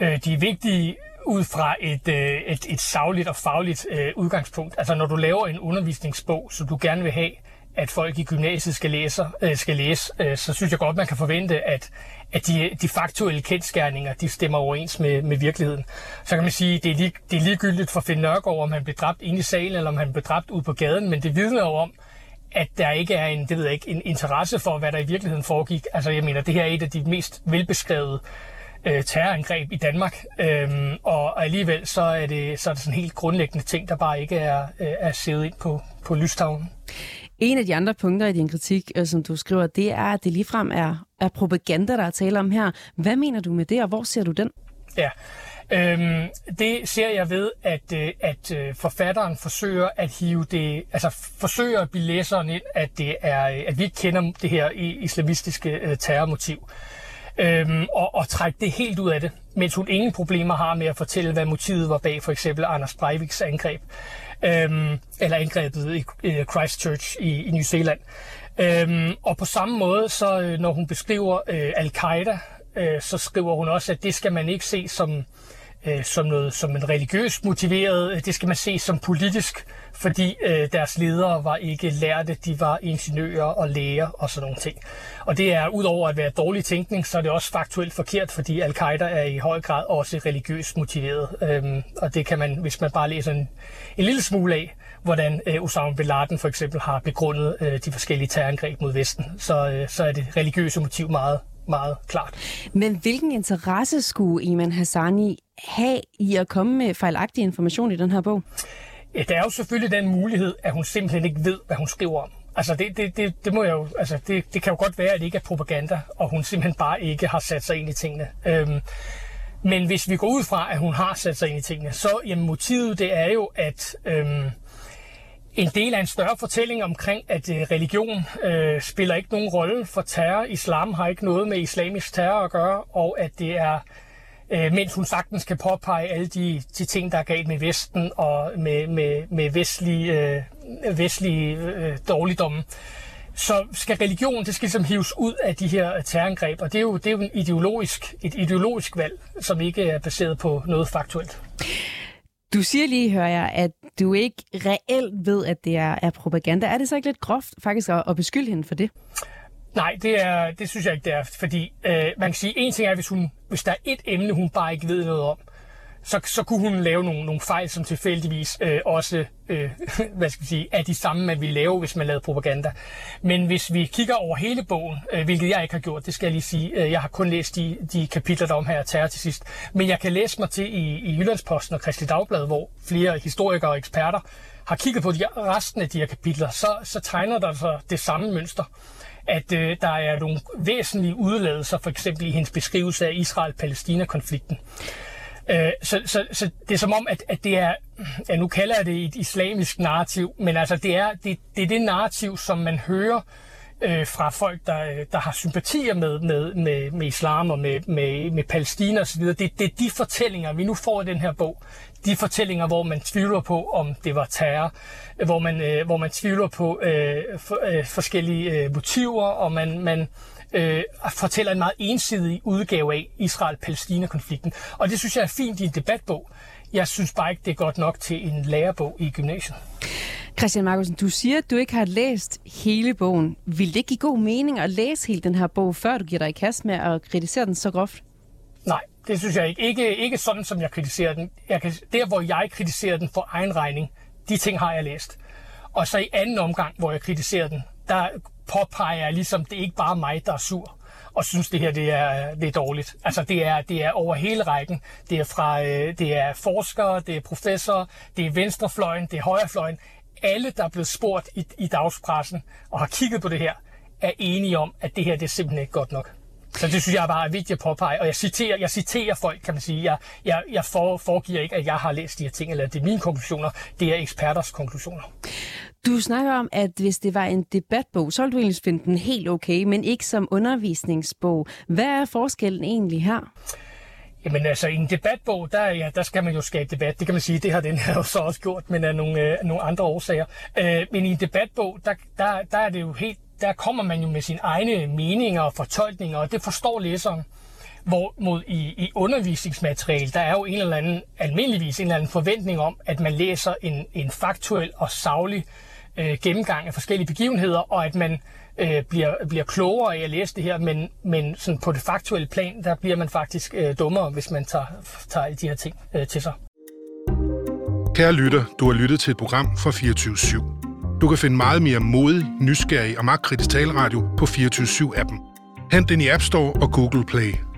S11: Øh, de er vigtige ud fra et, øh, et, et savligt og fagligt øh, udgangspunkt. Altså når du laver en undervisningsbog, som du gerne vil have, at folk i gymnasiet skal læse, øh, skal læse øh, så synes jeg godt, man kan forvente, at, at de, de faktuelle kendskærninger, de stemmer overens med, med virkeligheden. Så kan man sige, det er, lig, det er ligegyldigt for Finn Nørgaard, om han blev dræbt inde i salen, eller om han blev dræbt ude på gaden, men det vidner jo om, at der ikke er en, det ved jeg ikke, en interesse for, hvad der i virkeligheden foregik. Altså jeg mener, det her er et af de mest velbeskrevede øh, terrorangreb i Danmark, øhm, og alligevel så er, det, så er det sådan helt grundlæggende ting, der bare ikke er, øh, er siddet ind på, på lystavlen.
S1: En af de andre punkter i din kritik, øh, som du skriver, det er, at det ligefrem er, er propaganda, der er tale om her. Hvad mener du med det, og hvor ser du den?
S11: Ja. Øhm, det ser jeg ved, at, øh, at øh, forfatteren forsøger at hive det, altså forsøger at blive læseren ind, at det er, øh, at vi ikke kender det her islamistiske terrormotiv. Øhm, og, og trække det helt ud af det, mens hun ingen problemer har med at fortælle, hvad motivet var bag for eksempel Anders Breiviks angreb, øhm, eller angrebet i øh, Christchurch i, i New Zealand. Øhm, og på samme måde, så øh, når hun beskriver øh, al-Qaida, øh, så skriver hun også, at det skal man ikke se som øh, som noget som en religiøst motiveret. Øh, det skal man se som politisk, fordi øh, deres ledere var ikke lærte, de var ingeniører og læger og sådan nogle ting. Og det er udover at være dårlig tænkning, så er det også faktuelt forkert, fordi al-Qaida er i høj grad også religiøst motiveret. Øhm, og det kan man, hvis man bare læser en, en lille smule af, hvordan øh, Osama bin Laden for eksempel har begrundet øh, de forskellige terrorangreb mod Vesten, så, øh, så er det religiøse motiv meget meget klart.
S1: Men hvilken interesse skulle Iman Hassani have i at komme med fejlagtig information i den her bog?
S11: Ja, der er jo selvfølgelig den mulighed, at hun simpelthen ikke ved, hvad hun skriver om. Altså det, det, det, det må jeg jo, altså det, det kan jo godt være, at det ikke er propaganda, og hun simpelthen bare ikke har sat sig ind i tingene. Øhm, men hvis vi går ud fra, at hun har sat sig ind i tingene, så jamen, motivet det er jo, at øhm, en del af en større fortælling omkring, at øh, religion øh, spiller ikke nogen rolle for terror. Islam har ikke noget med islamisk terror at gøre, og at det er, øh, mens hun sagtens kan påpege alle de, de ting, der er galt med Vesten og med, med, med vestlige, øh, vestlige øh, dårligdomme, så skal religion, det skal ligesom hives ud af de her øh, terrorangreb, og det er jo, det er jo en ideologisk, et ideologisk valg, som ikke er baseret på noget faktuelt.
S1: Du siger lige, hører jeg, at du ikke reelt ved, at det er, er propaganda. Er det så ikke lidt groft faktisk at, at beskylde hende for det?
S11: Nej, det, er, det synes jeg ikke, det er. Fordi øh, man kan sige, en ting er, hvis, hun, hvis der er et emne, hun bare ikke ved noget om, så, så kunne hun lave nogle, nogle fejl, som tilfældigvis øh, også øh, hvad skal jeg sige, er de samme, man ville lave, hvis man lavede propaganda. Men hvis vi kigger over hele bogen, øh, hvilket jeg ikke har gjort, det skal jeg lige sige, øh, jeg har kun læst de, de kapitler, der om her terror til sidst, men jeg kan læse mig til i, i Jyllandsposten og Kristelig Dagblad, hvor flere historikere og eksperter har kigget på de, resten af de her kapitler, så, så tegner der sig det samme mønster at øh, der er nogle væsentlige udladelser, for eksempel i hendes beskrivelse af Israel-Palæstina-konflikten. Øh, så, så, så det er som om, at, at det er, ja, nu kalder jeg det et islamisk narrativ, men altså det er det, det, er det narrativ, som man hører øh, fra folk, der, der har sympatier med, med, med, med islam og med, med, med Palæstina osv. Det, det er de fortællinger, vi nu får i den her bog. De fortællinger, hvor man tvivler på, om det var terror, hvor man, øh, hvor man tvivler på øh, for, øh, forskellige øh, motiver, og man, man, øh, fortæller en meget ensidig udgave af Israel-Palæstina-konflikten. Og det synes jeg er fint i en debatbog. Jeg synes bare ikke, det er godt nok til en lærebog i gymnasiet.
S1: Christian Markusen, du siger, at du ikke har læst hele bogen. Vil det ikke give god mening at læse hele den her bog, før du giver dig i kast med at kritisere den så groft?
S11: Nej, det synes jeg ikke. Ikke, ikke sådan, som jeg kritiserer den. Jeg kan, der, hvor jeg kritiserer den for egen regning, de ting har jeg læst. Og så i anden omgang, hvor jeg kritiserer den, der påpeger jeg ligesom, det er ikke bare mig, der er sur og synes, det her det er, det er dårligt. Altså, det er, det er over hele rækken. Det er fra øh, det er forskere, det er professorer, det er venstrefløjen, det er højrefløjen. Alle, der er blevet spurgt i, i dagspressen og har kigget på det her, er enige om, at det her det er simpelthen ikke godt nok. Så det synes jeg bare er vigtigt at påpege. Og jeg citerer, jeg citerer folk, kan man sige. Jeg, jeg, jeg for, foregiver ikke, at jeg har læst de her ting, eller det er mine konklusioner. Det er eksperters konklusioner.
S1: Du snakker om, at hvis det var en debatbog, så ville du egentlig finde den helt okay, men ikke som undervisningsbog. Hvad er forskellen egentlig her?
S11: Jamen altså, i en debatbog, der, ja, der skal man jo skabe debat. Det kan man sige, det har den her jo så også gjort, men af nogle, øh, nogle andre årsager. Øh, men i en debatbog, der, der, der er det jo helt, der kommer man jo med sine egne meninger og fortolkninger, og det forstår læseren. Hvorimod i, i undervisningsmateriale, der er jo en eller anden, almindeligvis en eller anden forventning om, at man læser en, en faktuel og savlig øh, Øh, gennemgang af forskellige begivenheder, og at man øh, bliver, bliver klogere af at læse det her, men, men sådan på det faktuelle plan, der bliver man faktisk øh, dummere, hvis man tager, tager de her ting øh, til sig.
S12: Kære lytter, du har lyttet til et program fra 24 /7. Du kan finde meget mere modig, nysgerrig og magtkritisk taleradio på 24 7 appen Hent den i App Store og Google Play.